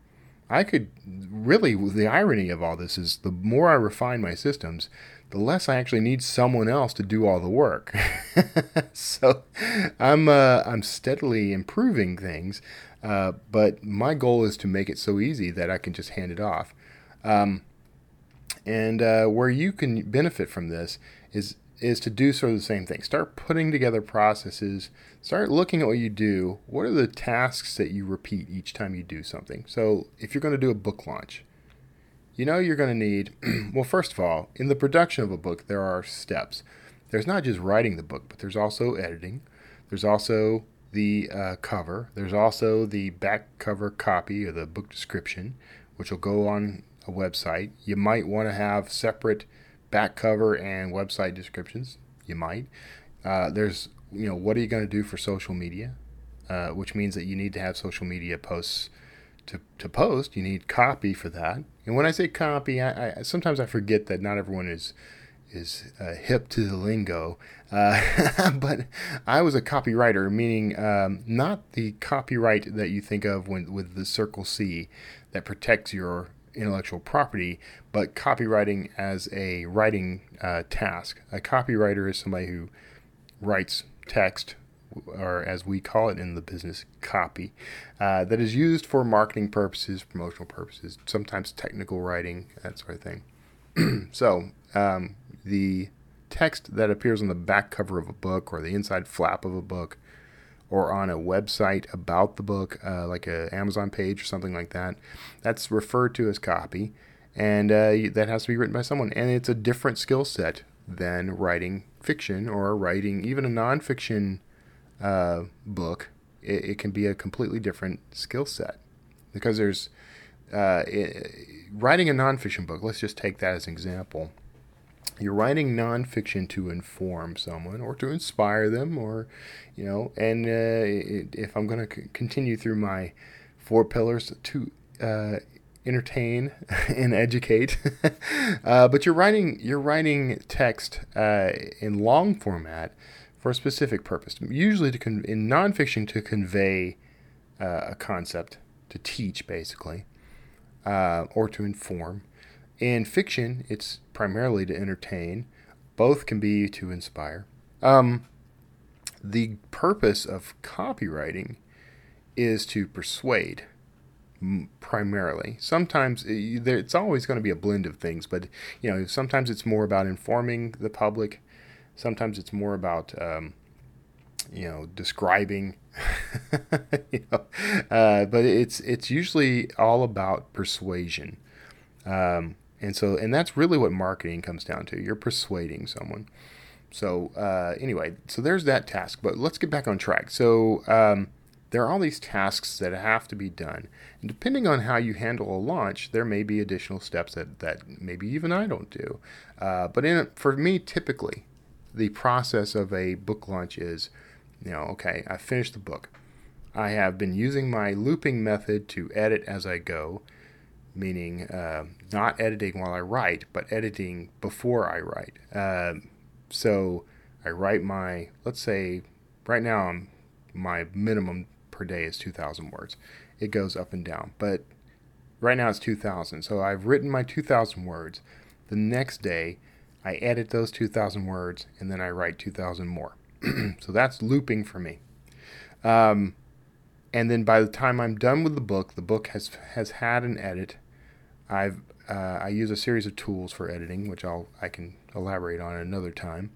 I could really, the irony of all this is the more I refine my systems, the less I actually need someone else to do all the work. so I'm, uh, I'm steadily improving things, uh, but my goal is to make it so easy that I can just hand it off. Um, and uh, where you can benefit from this is is to do sort of the same thing. Start putting together processes. Start looking at what you do. What are the tasks that you repeat each time you do something? So, if you're going to do a book launch, you know you're going to need, well, first of all, in the production of a book, there are steps. There's not just writing the book, but there's also editing. There's also the uh, cover. There's also the back cover copy or the book description, which will go on a website. You might want to have separate back cover and website descriptions. You might. Uh, there's, you know, what are you going to do for social media? Uh, which means that you need to have social media posts to, to post. You need copy for that. And when I say copy, I, I sometimes I forget that not everyone is is uh, hip to the lingo. Uh, but I was a copywriter, meaning um, not the copyright that you think of when, with the Circle C that protects your intellectual property, but copywriting as a writing uh, task. A copywriter is somebody who writes text, or as we call it in the business, copy, uh, that is used for marketing purposes, promotional purposes, sometimes technical writing, that sort of thing. so, um, the text that appears on the back cover of a book or the inside flap of a book or on a website about the book, uh, like a Amazon page or something like that, that's referred to as copy, and uh, that has to be written by someone. And it's a different skill set than writing fiction or writing even a nonfiction uh, book, it, it, can be a completely different skill set because there's uh, it, writing a nonfiction book. Let's just take that as an example. You're writing nonfiction to inform someone or to inspire them, or you know. And uh, if I'm going to c- continue through my four pillars to uh, entertain and educate. uh, but you're writing you're writing text uh, in long format for a specific purpose. Usually, to con- in nonfiction to convey uh, a concept, to teach basically, uh, or to inform. In fiction, it's primarily to entertain. Both can be to inspire. Um, the purpose of copywriting is to persuade primarily. Sometimes eh, it's always going to be a blend of things, but you know, sometimes it's more about informing the public. Sometimes it's more about um, you know describing. you know, uh, but it's it's usually all about persuasion, um, and so and that's really what marketing comes down to. You're persuading someone. So uh, anyway, so there's that task. But let's get back on track. So um, there are all these tasks that have to be done. And depending on how you handle a launch, there may be additional steps that, that maybe even I don't do. Uh, but in, for me, typically, the process of a book launch is, you know, okay, I finished the book. I have been using my looping method to edit as I go, meaning uh, not editing while I write, but editing before I write. Uh, so I write my, let's say, right now I'm my minimum per day is 2,000 words. It goes up and down, but right now it's 2,000. So I've written my 2,000 words. The next day, I edit those 2,000 words and then I write 2,000 more. so that's looping for me. Um, and then by the time I'm done with the book, the book has has had an edit. I've uh, I use a series of tools for editing, which I'll I can elaborate on another time.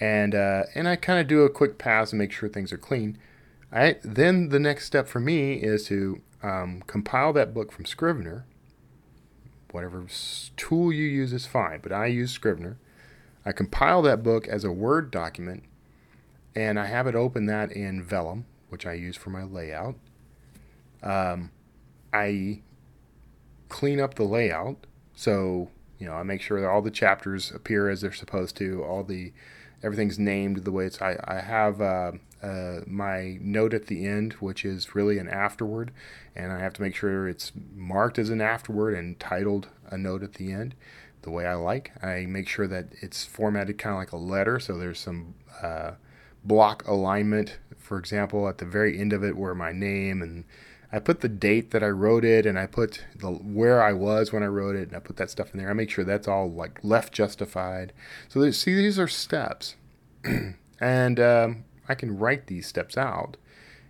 And uh, and I kind of do a quick pass and make sure things are clean. I, then the next step for me is to um, compile that book from Scrivener. Whatever tool you use is fine, but I use Scrivener. I compile that book as a Word document, and I have it open that in Vellum, which I use for my layout. Um, I clean up the layout, so you know I make sure that all the chapters appear as they're supposed to. All the everything's named the way it's. I I have uh, uh, my note at the end, which is really an afterword, and I have to make sure it's marked as an afterword and titled a note at the end the way I like. I make sure that it's formatted kind of like a letter, so there's some uh, block alignment, for example, at the very end of it where my name and I put the date that I wrote it and I put the where I was when I wrote it and I put that stuff in there. I make sure that's all like left justified. So see, these are steps, and um, I can write these steps out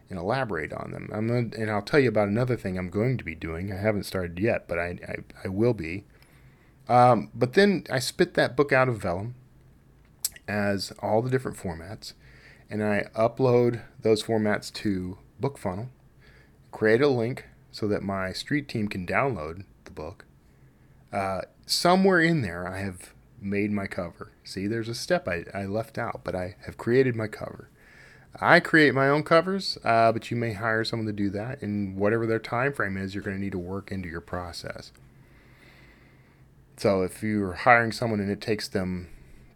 and elaborate on them. I'm gonna, and I'll tell you about another thing I'm going to be doing. I haven't started yet, but I, I, I will be. Um, but then I spit that book out of Vellum as all the different formats, and I upload those formats to BookFunnel, create a link so that my street team can download the book. Uh, somewhere in there, I have made my cover. See, there's a step I, I left out, but I have created my cover. I create my own covers, uh, but you may hire someone to do that. And whatever their time frame is, you're going to need to work into your process. So if you're hiring someone and it takes them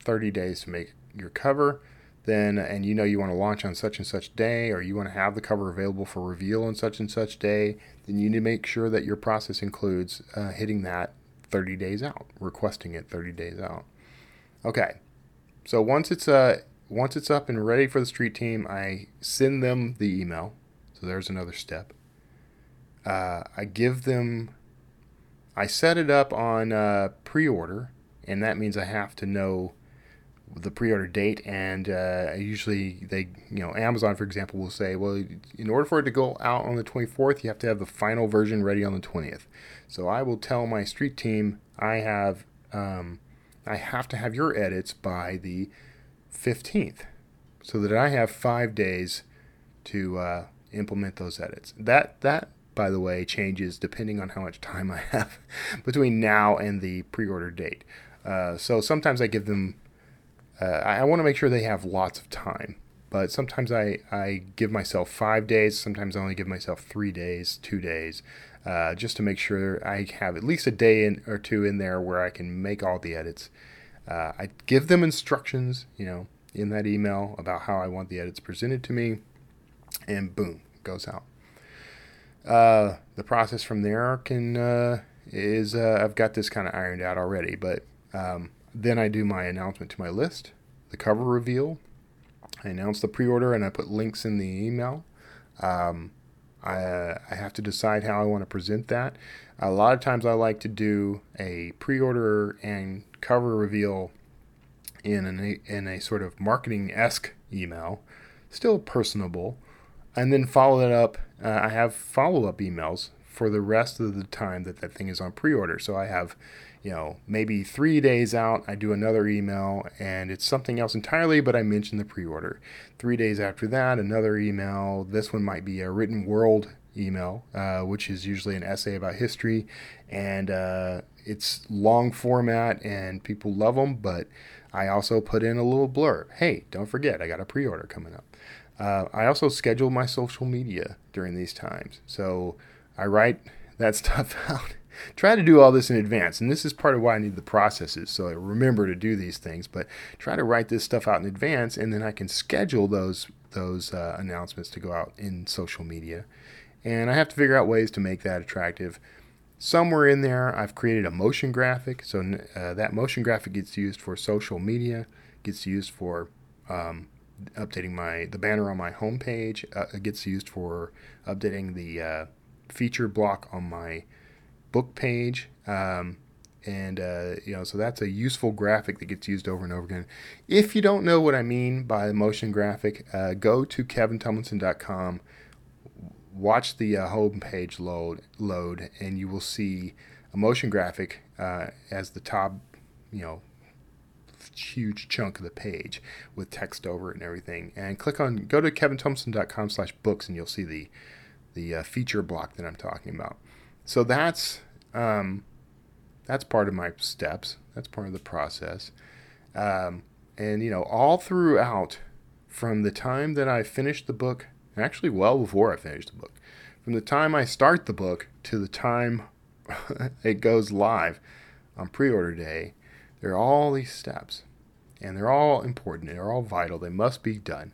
30 days to make your cover, then and you know you want to launch on such and such day, or you want to have the cover available for reveal on such and such day, then you need to make sure that your process includes uh, hitting that 30 days out, requesting it 30 days out. Okay, so once it's uh, once it's up and ready for the street team, I send them the email. So there's another step. Uh, I give them, I set it up on uh, pre order, and that means I have to know the pre-order date and uh, usually they you know amazon for example will say well in order for it to go out on the 24th you have to have the final version ready on the 20th so i will tell my street team i have um, i have to have your edits by the 15th so that I have five days to uh, implement those edits. That, that, by the way, changes depending on how much time I have between now and the pre order date. Uh, so sometimes I give them uh, I, I want to make sure they have lots of time. But sometimes I, I give myself five days, sometimes I only give myself three days, two days, uh, just to make sure I have at least a day in, or two in there where I can make all the edits. Uh, I give them instructions, you know, in that email about how I want the edits presented to me, and boom, goes out. Uh, the process from there can uh, is uh, I've got this kind of ironed out already, but um, then I do my announcement to my list, the cover reveal. I announce the pre-order and I put links in the email. Um, I, I have to decide how I want to present that. A lot of times I like to do a pre-order and cover reveal in an, in a sort of marketing esque email, still personable, and then follow that up. Uh, I have follow up emails for the rest of the time that that thing is on pre-order. So I have, you know, maybe three days out, I do another email and it's something else entirely, but I mention the pre-order. Three days after that, another email. This one might be a written world email, uh, which is usually an essay about history, and uh, it's long format and people love them. But I also put in a little blurb. Hey, don't forget, I got a pre-order coming up. Uh, I also schedule my social media during these times. So I write that stuff out. Try to do all this in advance, and this is part of why I need the processes. So I remember to do these things, but try to write this stuff out in advance, and then I can schedule those those uh, announcements to go out in social media. And I have to figure out ways to make that attractive. Somewhere in there, I've created a motion graphic. So uh, that motion graphic gets used for social media, gets used for um, updating my the banner on my homepage. Uh, it gets used for updating the uh, feature block on my book page. Um, and uh, you know, so that's a useful graphic that gets used over and over again. If you don't know what I mean by a motion graphic, uh, go to kevintumlinson.com, watch the uh, home page load, load, and you will see a motion graphic uh, as the top, you know, huge chunk of the page with text over it and everything. And click on, go to kevintumlinson.com slash books, and you'll see the the uh, feature block that I'm talking about. So that's um, that's part of my steps. That's part of the process. Um, and you know, all throughout, from the time that I finished the book, actually well before I finished the book, from the time I start the book to the time it goes live on pre-order day, there are all these steps, and they're all important. They're all vital. They must be done.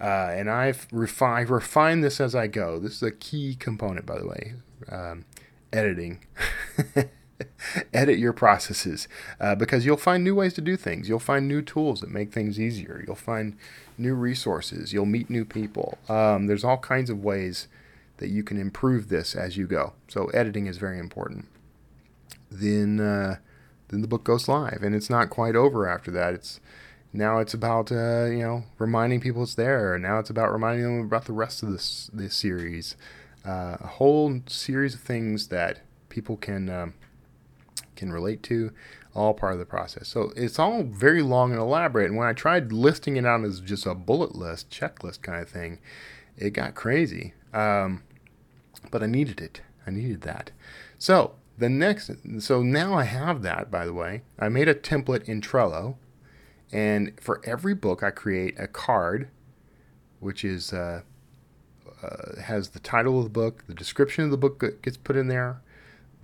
Uh, and I've refined refine this as I go. This is a key component, by the way. Um, editing. Edit your processes uh, because you'll find new ways to do things. You'll find new tools that make things easier. You'll find new resources. You'll meet new people. Um, there's all kinds of ways that you can improve this as you go. So editing is very important. Then, uh, then the book goes live, and it's not quite over after that. It's now it's about uh, you know reminding people it's there. Now it's about reminding them about the rest of this this series. Uh, a whole series of things that people can um, can relate to, all part of the process. So it's all very long and elaborate. And when I tried listing it out as just a bullet list, checklist kind of thing, it got crazy. Um, but I needed it. I needed that. So the next, so now I have that. By the way, I made a template in Trello and for every book, I create a card, which is uh, uh, has the title of the book, the description of the book gets put in there,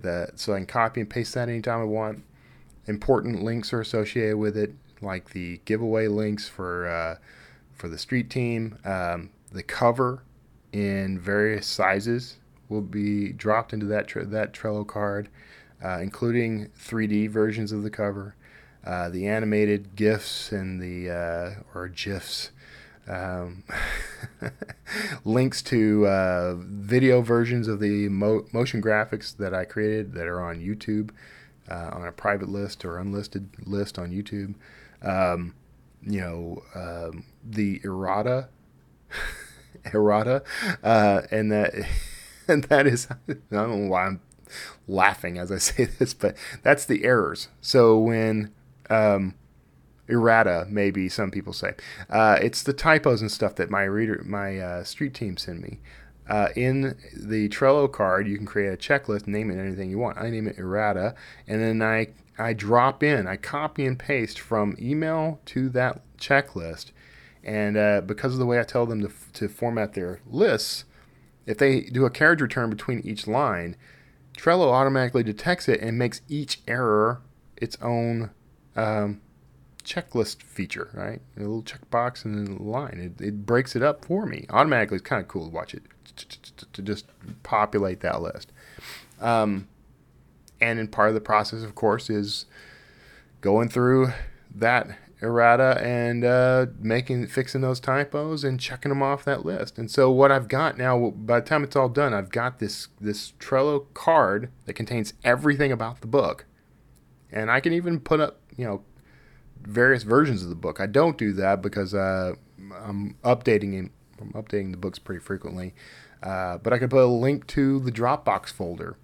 that so I can copy and paste that anytime I want. Important links are associated with it, like the giveaway links for uh, for the street team. Um, the cover in various sizes will be dropped into that tre- that Trello card, uh, including 3D versions of the cover uh, the animated GIFs and the uh, or GIFs. Um, links to uh, video versions of the mo- motion graphics that I created that are on YouTube uh, on a private list or unlisted list on YouTube. Um, you know, um, the errata, errata, uh, and that and that is I don't know why I'm laughing as I say this, but that's the errors. So when um, errata, maybe some people say. Uh, it's the typos and stuff that my reader, my uh, street team send me. uh, in the Trello card, you can create a checklist, name it anything you want. I name it errata, and then I I drop in, I copy and paste from email to that checklist. And uh, because of the way I tell them to, to format their lists, if they do a carriage return between each line, Trello automatically detects it and makes each error its own um, checklist feature, right? A little checkbox and then a line. It, it breaks it up for me automatically. It's kind of cool to watch it to just populate that list. Um, and in part of the process, of course, is going through that errata and uh, making fixing those typos and checking them off that list. And so what I've got now, by the time it's all done, I've got this this Trello card that contains everything about the book, and I can even put up you know various versions of the book. I don't do that because uh, I'm updating it. I'm updating the books pretty frequently, uh, but I could put a link to the Dropbox folder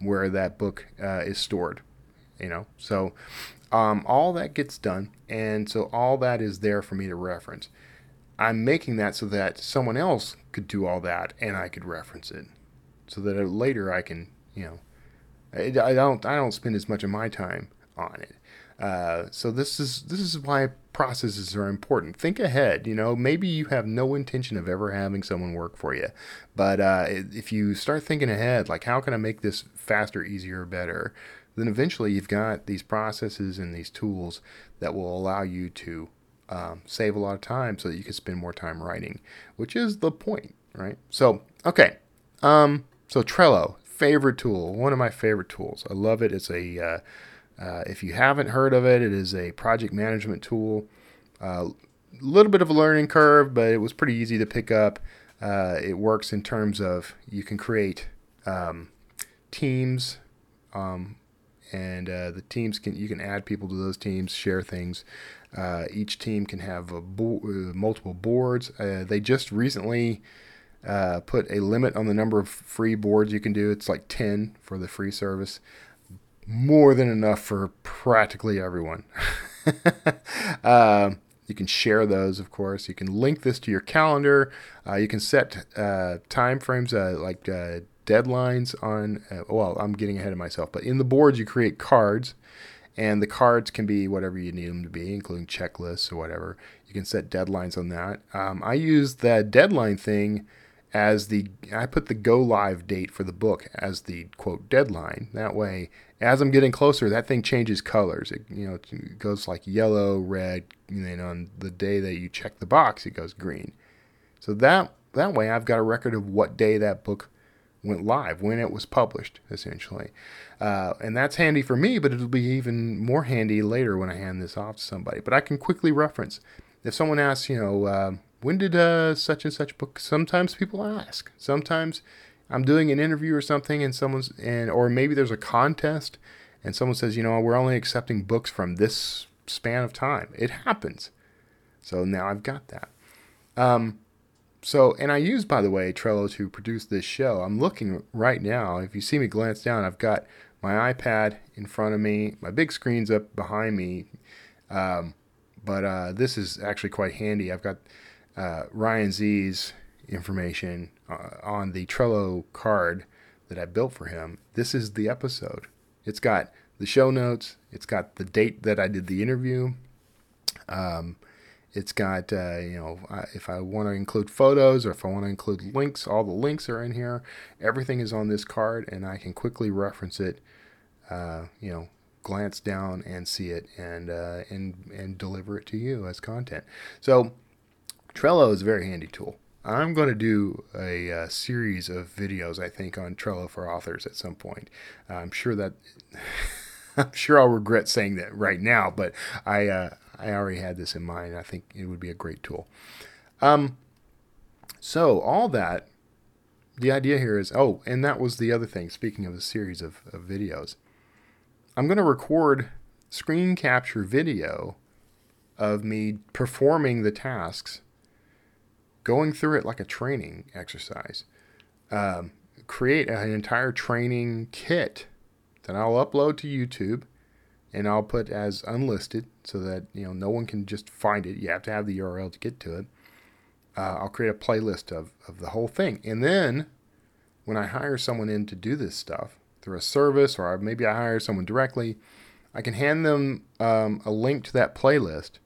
where that book uh, is stored. You know, so um, all that gets done, and so all that is there for me to reference. I'm making that so that someone else could do all that, and I could reference it, so that later I can, you know, I, I don't I don't spend as much of my time on it. Uh, so this is this is why processes are important. Think ahead. You know, maybe you have no intention of ever having someone work for you, but uh, if you start thinking ahead, like how can I make this faster, easier, better, then eventually you've got these processes and these tools that will allow you to um, save a lot of time so that you can spend more time writing, which is the point, right? So, okay. Um, so Trello, favorite tool, one of my favorite tools. I love it. It's a uh, uh, if you haven't heard of it, it is a project management tool. A uh, little bit of a learning curve, but it was pretty easy to pick up. Uh, it works in terms of you can create um, teams, um, and uh, the teams can you can add people to those teams, share things. Uh, each team can have bo- multiple boards. they just recently. put a limit on the number of free boards you can do. It's like 10 for the free service more than enough for practically everyone. uh, you can share those, of course. You can link this to your calendar. Uh, you can set uh, time frames uh, like uh, deadlines on. Uh, well, I'm getting ahead of myself, but in the boards, you create cards, and the cards can be whatever you need them to be, including checklists or whatever. You can set deadlines on that. Um, I use the deadline thing as the I put the go live date for the book as the quote deadline. That way, as I'm getting closer, that thing changes colors. It you know it goes like yellow, red, and then on the day that you check the box, it goes green. So that that way, I've got a record of what day that book went live, when it was published, essentially. Uh, and that's handy for me, but it'll be even more handy later when I hand this off to somebody. But I can quickly reference if someone asks, you know. Uh, when did uh, such and such book? Sometimes people ask. Sometimes I'm doing an interview or something, and someone's and or maybe there's a contest, and someone says, you know, we're only accepting books from this span of time. It happens. So now I've got that. Um, so, and I use, by the way, Trello to produce this show. I'm looking right now. If you see me glance down, I've got my iPad in front of me, my big screen's up behind me. Um, but uh, this is actually quite handy. I've got uh, Ryan Zee's information uh, on the Trello card that I built for him. This is the episode. It's got the show notes. It's got the date that I did the interview. Um, it's got uh, you know if I want to include photos or if I want to include links, all the links are in here. Everything is on this card, and I can quickly reference it. Uh, you know, glance down and see it, and uh, and and deliver it to you as content. So Trello is a very handy tool. I'm going to do a, a, uh, series of videos, I think, on Trello for authors at some point. I'm sure that I'm sure I'll regret saying that right now, but I uh, I already had this in mind. I think it would be a great tool. Um, so all that, the idea here is oh, and that was the other thing. Speaking of a series of, of videos, I'm going to record screen capture video of me performing the tasks going through it like a training exercise. Um, create an entire training kit that I'll upload to YouTube and I'll put as unlisted so that you know no one can just find it. You have to have the URL to get to it. uh, I'll create a playlist of, of the whole thing. And then when I hire someone in to do this stuff through a service or maybe I hire someone directly, I can hand them um, a link to that playlist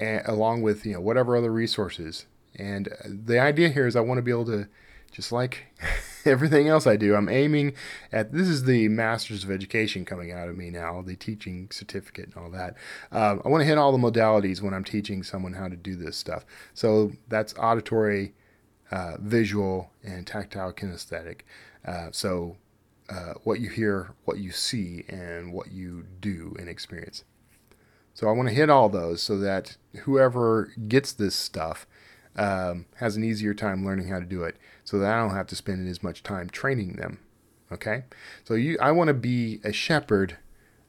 and, along with you know whatever other resources. And uh, the idea here is I want to be able to just like everything else I do, I'm aiming at this is the Masters of Education coming out of me now, the teaching certificate and all that. Um, I want to hit all the modalities when I'm teaching someone how to do this stuff. So that's auditory, uh, visual, and tactile kinesthetic. Uh, so uh, what you hear, what you see, and what you do and experience. So I want to hit all those so that whoever gets this stuff um, has an easier time learning how to do it so that I don't have to spend as much time training them. Okay? So you I want to be a shepherd.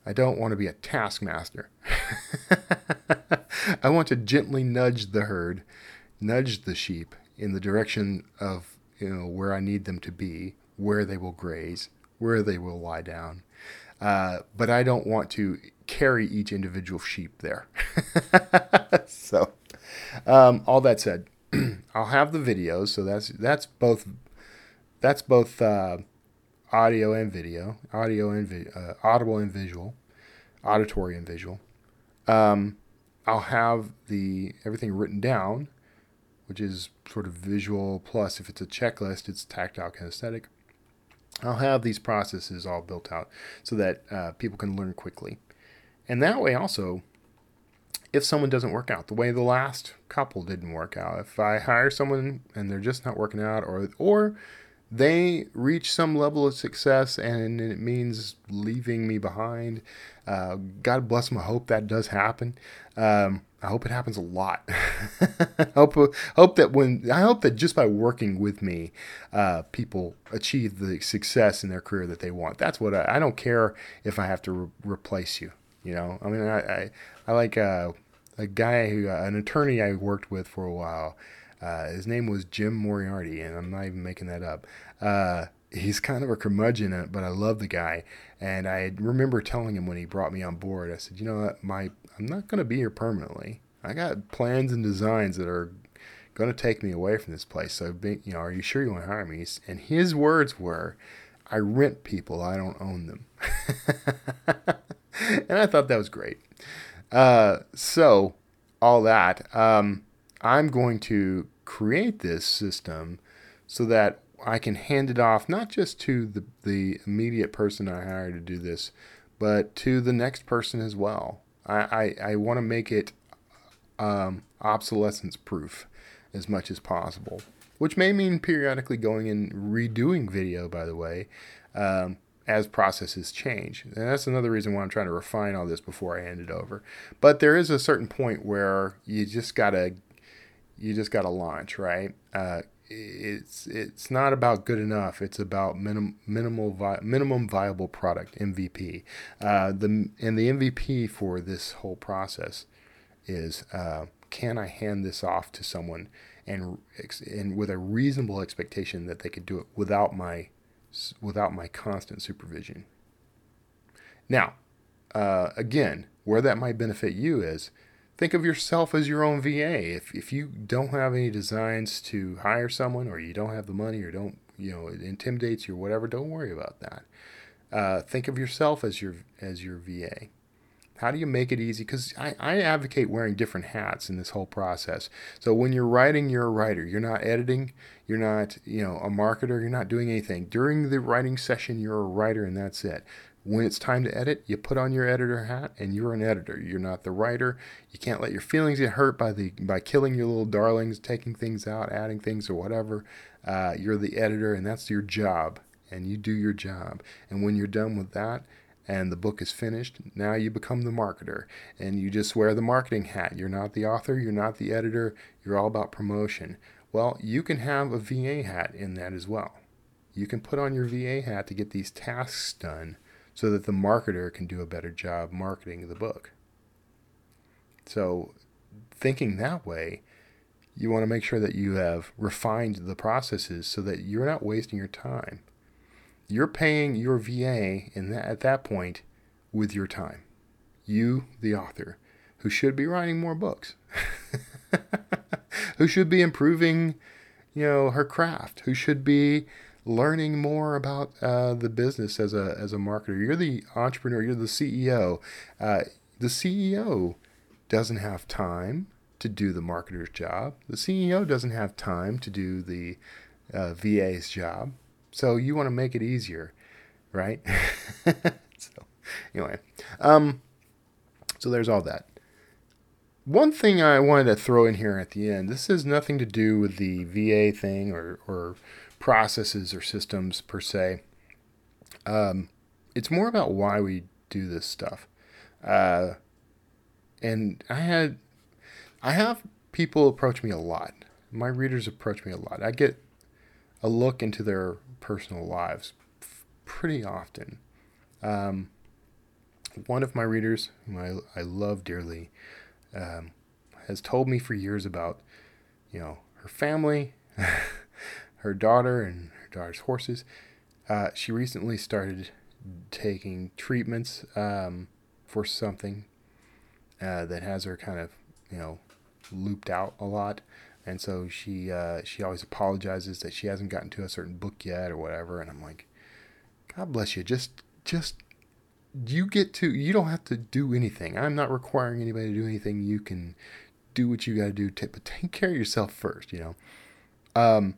I don't want to be a taskmaster. I want to gently nudge the herd, nudge the sheep in the direction of, you know, where I need them to be, where they will graze, where they will lie down. Uh, but I don't want to carry each individual sheep there. so, um, all that said, I'll have the videos, so that's that's both that's both uh, audio and video, audio and vi- uh, audible and visual, auditory and visual. Um, I'll have the everything written down, which is sort of visual plus if it's a checklist, it's tactile kinesthetic. I'll have these processes all built out so that uh, people can learn quickly, and that way also if someone doesn't work out the way the last couple didn't work out if i hire someone and they're just not working out or or they reach some level of success and it means leaving me behind uh, god bless them. I hope that does happen. Um, i hope it happens a lot. Hope hope that when i hope that just by working with me uh, people achieve the success in their career that they want. That's what i, I don't care if i have to re- replace you you know, I mean, I I, I like uh, a guy who uh, an attorney I worked with for a while. Uh, his name was Jim Moriarty, and I'm not even making that up. Uh, he's kind of a curmudgeon, but I love the guy. And I remember telling him when he brought me on board, I said, you know what, my I'm not going to be here permanently. I got plans and designs that are going to take me away from this place. So, you know, are you sure you want to hire me? And his words were, I rent people, I don't own them. and I thought that was great. Uh, so, all that, um, I'm going to create this system so that I can hand it off not just to the, the immediate person I hire to do this, but to the next person as well. I, I, I want to make it um, obsolescence proof as much as possible, which may mean periodically going and redoing video, by the way. Um, as processes change. And that's another reason why I'm trying to refine all this before I hand it over. But there is a certain point where you just gotta you just gotta launch, right? Uh, it's it's not about good enough. It's about minim, minimal vi, minimum viable product MVP. Uh, the and the MVP for this whole process is uh, can I hand this off to someone and and with a reasonable expectation that they could do it without my without my constant supervision. Now, uh, again, where that might benefit you is think of yourself as your own VA. If, if you don't have any designs to hire someone or you don't have the money or don't, you know, it intimidates you or whatever, don't worry about that. Uh, think of yourself as your as your VA. How do you make it easy? Because I, I advocate wearing different hats in this whole process. So when you're writing, you're a writer. You're not editing. You're not, you know, a marketer. You're not doing anything. During the writing session, you're a writer, and that's it. When it's time to edit, you put on your editor hat, and you're an editor. You're not the writer. You can't let your feelings get hurt by the by killing your little darlings, taking things out, adding things, or whatever. Uh, you're the editor, and that's your job, and you do your job. And when you're done with that, and the book is finished, now you become the marketer and you just wear the marketing hat. You're not the author, you're not the editor, you're all about promotion. Well, you can have a VA hat in that as well. You can put on your VA hat to get these tasks done so that the marketer can do a better job marketing the book. So, thinking that way, you want to make sure that you have refined the processes so that you're not wasting your time you're paying your VA in that, at that point with your time. You, the author, who should be writing more books, who should be improving, you know, her craft, who should be learning more about uh, the business as a as a marketer. You're the entrepreneur. You're the CEO. Uh, the CEO doesn't have time to do the marketer's job. The CEO doesn't have time to do the uh, VA's job. So you want to make it easier, right? so anyway, um, so there's all that. One thing I wanted to throw in here at the end. This has nothing to do with the VA thing or or processes or systems per se. Um, it's more about why we do this stuff. Uh, and I had, I have people approach me a lot. My readers approach me a lot. I get a look into their personal lives pretty often. Um, one of my readers, whom I, I love dearly, um, has told me for years about, you know, her family her daughter and her daughter's horses. Uh, she recently started taking treatments um, for something uh, that has her kind of, you know, looped out a lot. And so she uh, she always apologizes that she hasn't gotten to a certain book yet or whatever. And I'm like, God bless you. Just just you get to you don't have to do anything. I'm not requiring anybody to do anything. You can do what you got to do, but take care of yourself first. You know. Um,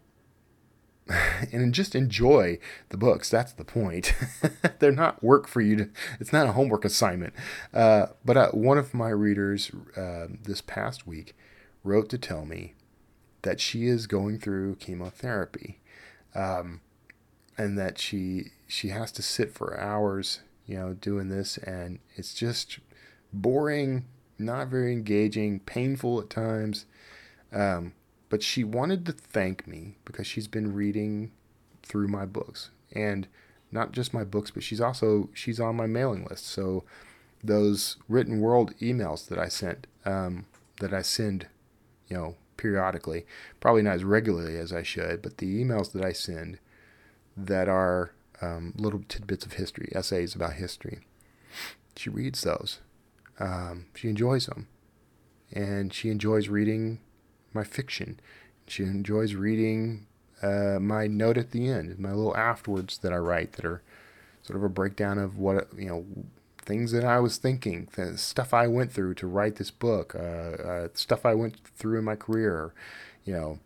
and just enjoy the books. That's the point. They're not work for you to. It's not a homework assignment. Uh, but uh, one of my readers uh, this past week wrote to tell me that she is going through chemotherapy, um, and that she she has to sit for hours, you know, doing this, and it's just boring, not very engaging, painful at times. Um, but she wanted to thank me because she's been reading through my books and not just my books, but she's also she's on my mailing list. So those written world emails that I sent, um, that I send, you know, periodically, probably not as regularly as I should, but the emails that I send that are um, little tidbits of history, essays about history, she reads those. Um, she enjoys them, and she enjoys reading my fiction. She enjoys reading uh, my note at the end, my little afterwards that I write that are sort of a breakdown of what, you know, things that I was thinking, the stuff I went through to write this book, uh, uh, stuff I went through in my career. You know,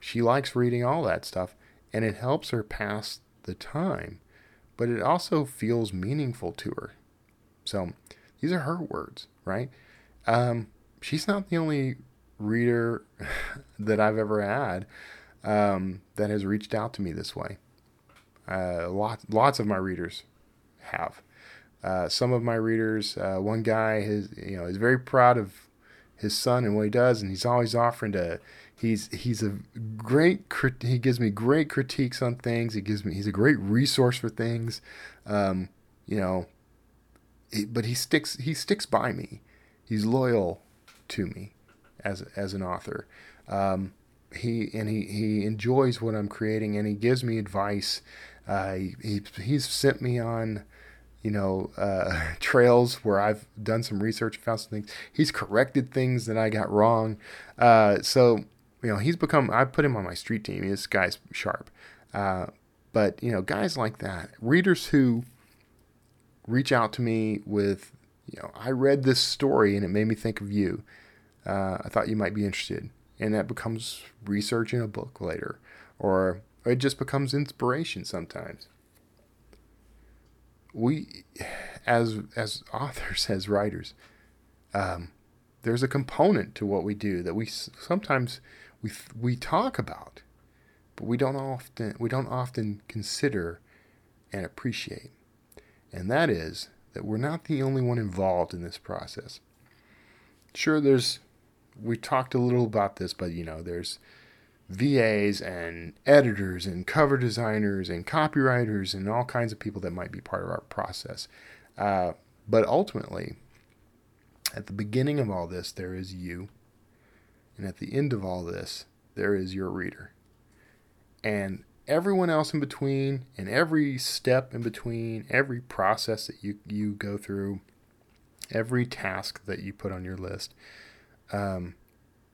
she likes reading all that stuff and it helps her pass the time, but it also feels meaningful to her. So these are her words, right? Um, she's not the only reader that I've ever had um, that has reached out to me this way. Uh, lots, lots of my readers have. Uh, some of my readers, uh, one guy, is you know, is very proud of his son and what he does, and he's always offering to. He's he's a great. He gives me great critiques on things. He gives me. He's a great resource for things. Um, you know, but he sticks. He sticks by me. He's loyal to me as as an author. Um, he and he, he enjoys what I'm creating, and he gives me advice. Uh, he, he's sent me on, you know, uh, trails where I've done some research, found some things. He's corrected things that I got wrong. Uh, so you know, he's become. I put him on my street team. This guy's sharp. Uh, but you know, guys like that, readers who reach out to me with, you know, I read this story and it made me think of you uh, I thought you might be interested. And that becomes research in a book later, or it just becomes inspiration sometimes. We, as as authors, as writers, um, there's a component to what we do that we sometimes we we talk about, but we don't often we don't often consider and appreciate, and that is that we're not the only one involved in this process. Sure, there's we talked a little about this, but you know, there's VAs and editors and cover designers and copywriters and all kinds of people that might be part of our process. Uh, but ultimately, at the beginning of all this, there is you. And at the end of all this, there is your reader. And everyone else in between, and every step in between, every process that you, you go through, every task that you put on your list, um,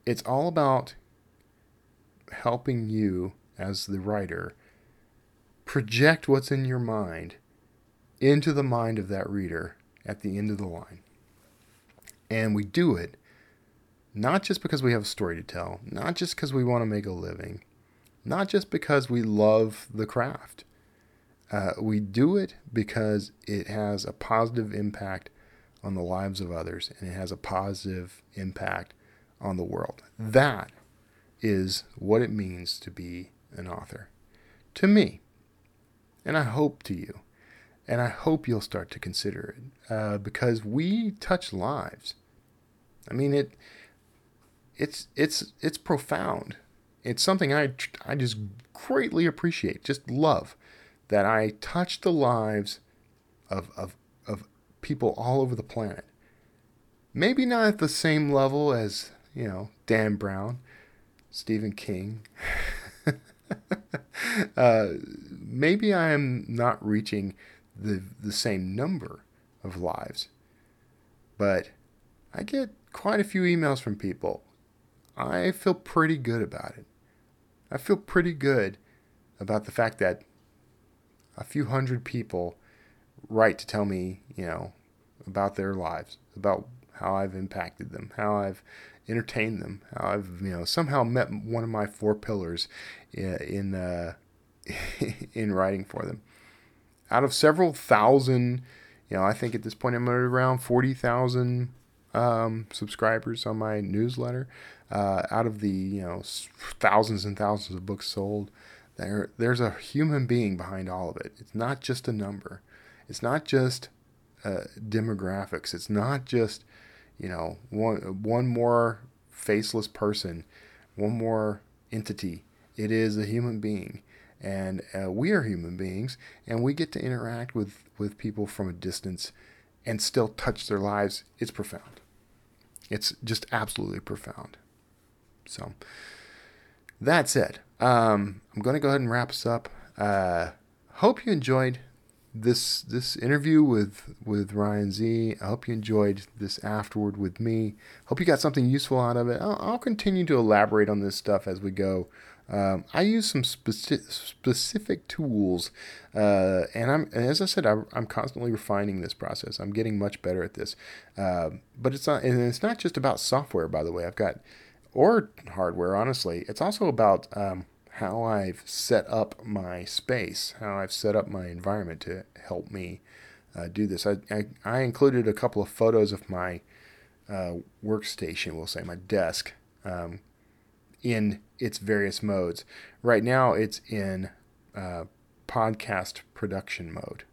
it's all about helping you as the writer project what's in your mind into the mind of that reader at the end of the line. And we do it not just because we have a story to tell, not just because we want to make a living, not just because we love the craft. Uh, we do it because it has a positive impact on the lives of others and it has a positive impact on the world. That is what it means to be an author. To me, and I hope to you, and I hope you'll start to consider it uh, because we touch lives. I mean it. It's it's it's profound. It's something I I just greatly appreciate, just love that I touch the lives of of of people all over the planet. Maybe not at the same level as you know Dan Brown, Stephen King. uh, maybe I am not reaching the the same number of lives, but I get quite a few emails from people. I feel pretty good about it. I feel pretty good about the fact that a few hundred people write to tell me, you know, about their lives, about how I've impacted them, how I've entertained them, I've, you know, somehow met one of my four pillars in uh, in writing for them. Out of several thousand, you know, I think at this point I'm at around forty thousand um, subscribers on my newsletter. Uh, out of the you know thousands and thousands of books sold, there there's a human being behind all of it. It's not just a number. It's not just uh, demographics. It's not just you know one one more faceless person, one more entity. It is a human being, and uh, we are human beings, and we get to interact with with people from a distance, and still touch their lives. It's profound. It's just absolutely profound. So, that said, um, I'm going to go ahead and wrap us up. Uh, hope you enjoyed this this interview with with Ryan Zee. I hope you enjoyed this afterward with me. Hope you got something useful out of it. I'll, I'll continue to elaborate on this stuff as we go. Um, I use some speci- specific tools, uh, and I'm as I said, I'm, I'm, constantly refining this process. I'm getting much better at this, uh, but it's not, and it's not just about software. By the way, I've got or hardware. Honestly, it's also about um, how I've set up my space, how I've set up my environment to help me uh, do this. I, I, I included a couple of photos of my uh, workstation, we'll say my desk. Um, in its various modes. Right now, it's in uh, podcast production mode,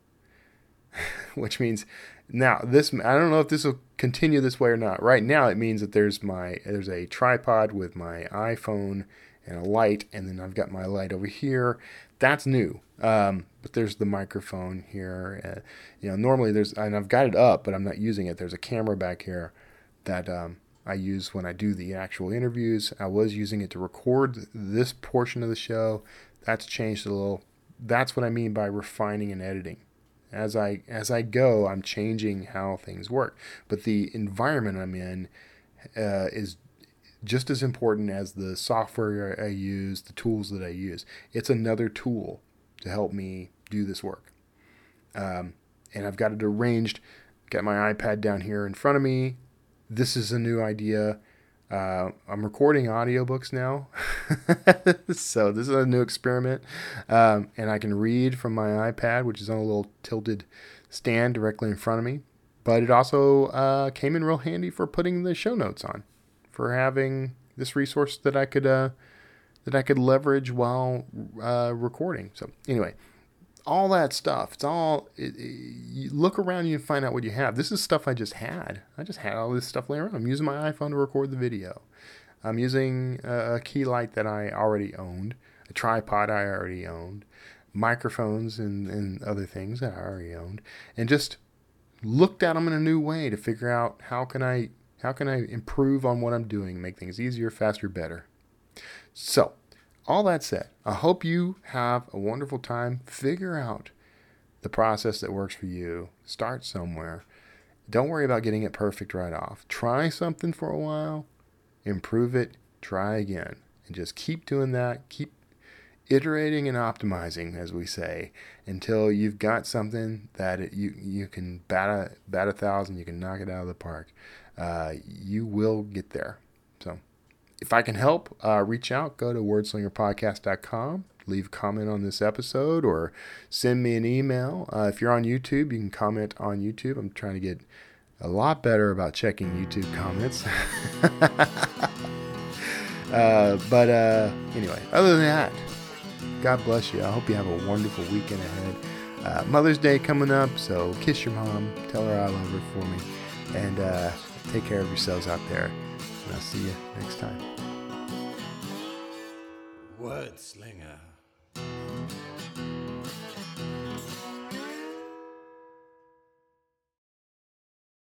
which means now this. I don't know if this will continue this way or not. Right now, it means that there's my there's a tripod with my iPhone and a light, and then I've got my light over here. That's new. Um, but there's the microphone here. Uh, you know, normally there's and I've got it up, but I'm not using it. There's a camera back here that um, I use when I do the actual interviews. I was using it to record this portion of the show. That's changed a little. That's what I mean by refining and editing. As I as I go, I'm changing how things work. But the environment I'm in uh, is just as important as the software I use, the tools that I use. It's another tool to help me do this work. Um, and I've got it arranged. Got my iPad down here in front of me this is a new idea. Uh, I'm recording audiobooks now. so this is a new experiment. Um, and I can read from my iPad, which is on a little tilted stand directly in front of me. But it also uh, came in real handy for putting the show notes on, for having this resource that I could uh, that I could leverage while uh, recording. So anyway, all that stuff. It's all. It, it, look around you and find out what you have. This is stuff I just had. I just had all this stuff laying around. I'm using my iPhone to record the video. I'm using a, a key light that I already owned, a tripod I already owned, microphones and, and other things that I already owned, and just looked at them in a new way to figure out how can I how can I improve on what I'm doing, make things easier, faster, better. So all that said, I hope you have a wonderful time. Figure out the process that works for you. Start somewhere. Don't worry about getting it perfect right off. Try something for a while, improve it, try again. and just keep doing that. Keep iterating and optimizing, as we say, until you've got something that it, you you can bat a bat a thousand, you can knock it out of the park. Uh, you will get there. So, if I can help, uh, reach out. Go to wordslingerpodcast.com. Leave a comment on this episode or send me an email. Uh, if you're on YouTube, you can comment on YouTube. I'm trying to get a lot better about checking YouTube comments. uh, but uh, anyway, other than that, God bless you. I hope you have a wonderful weekend ahead. Uh, Mother's Day coming up, so kiss your mom. Tell her I love her for me. And take care of yourselves out there. And I'll see you next time. Wordslinger.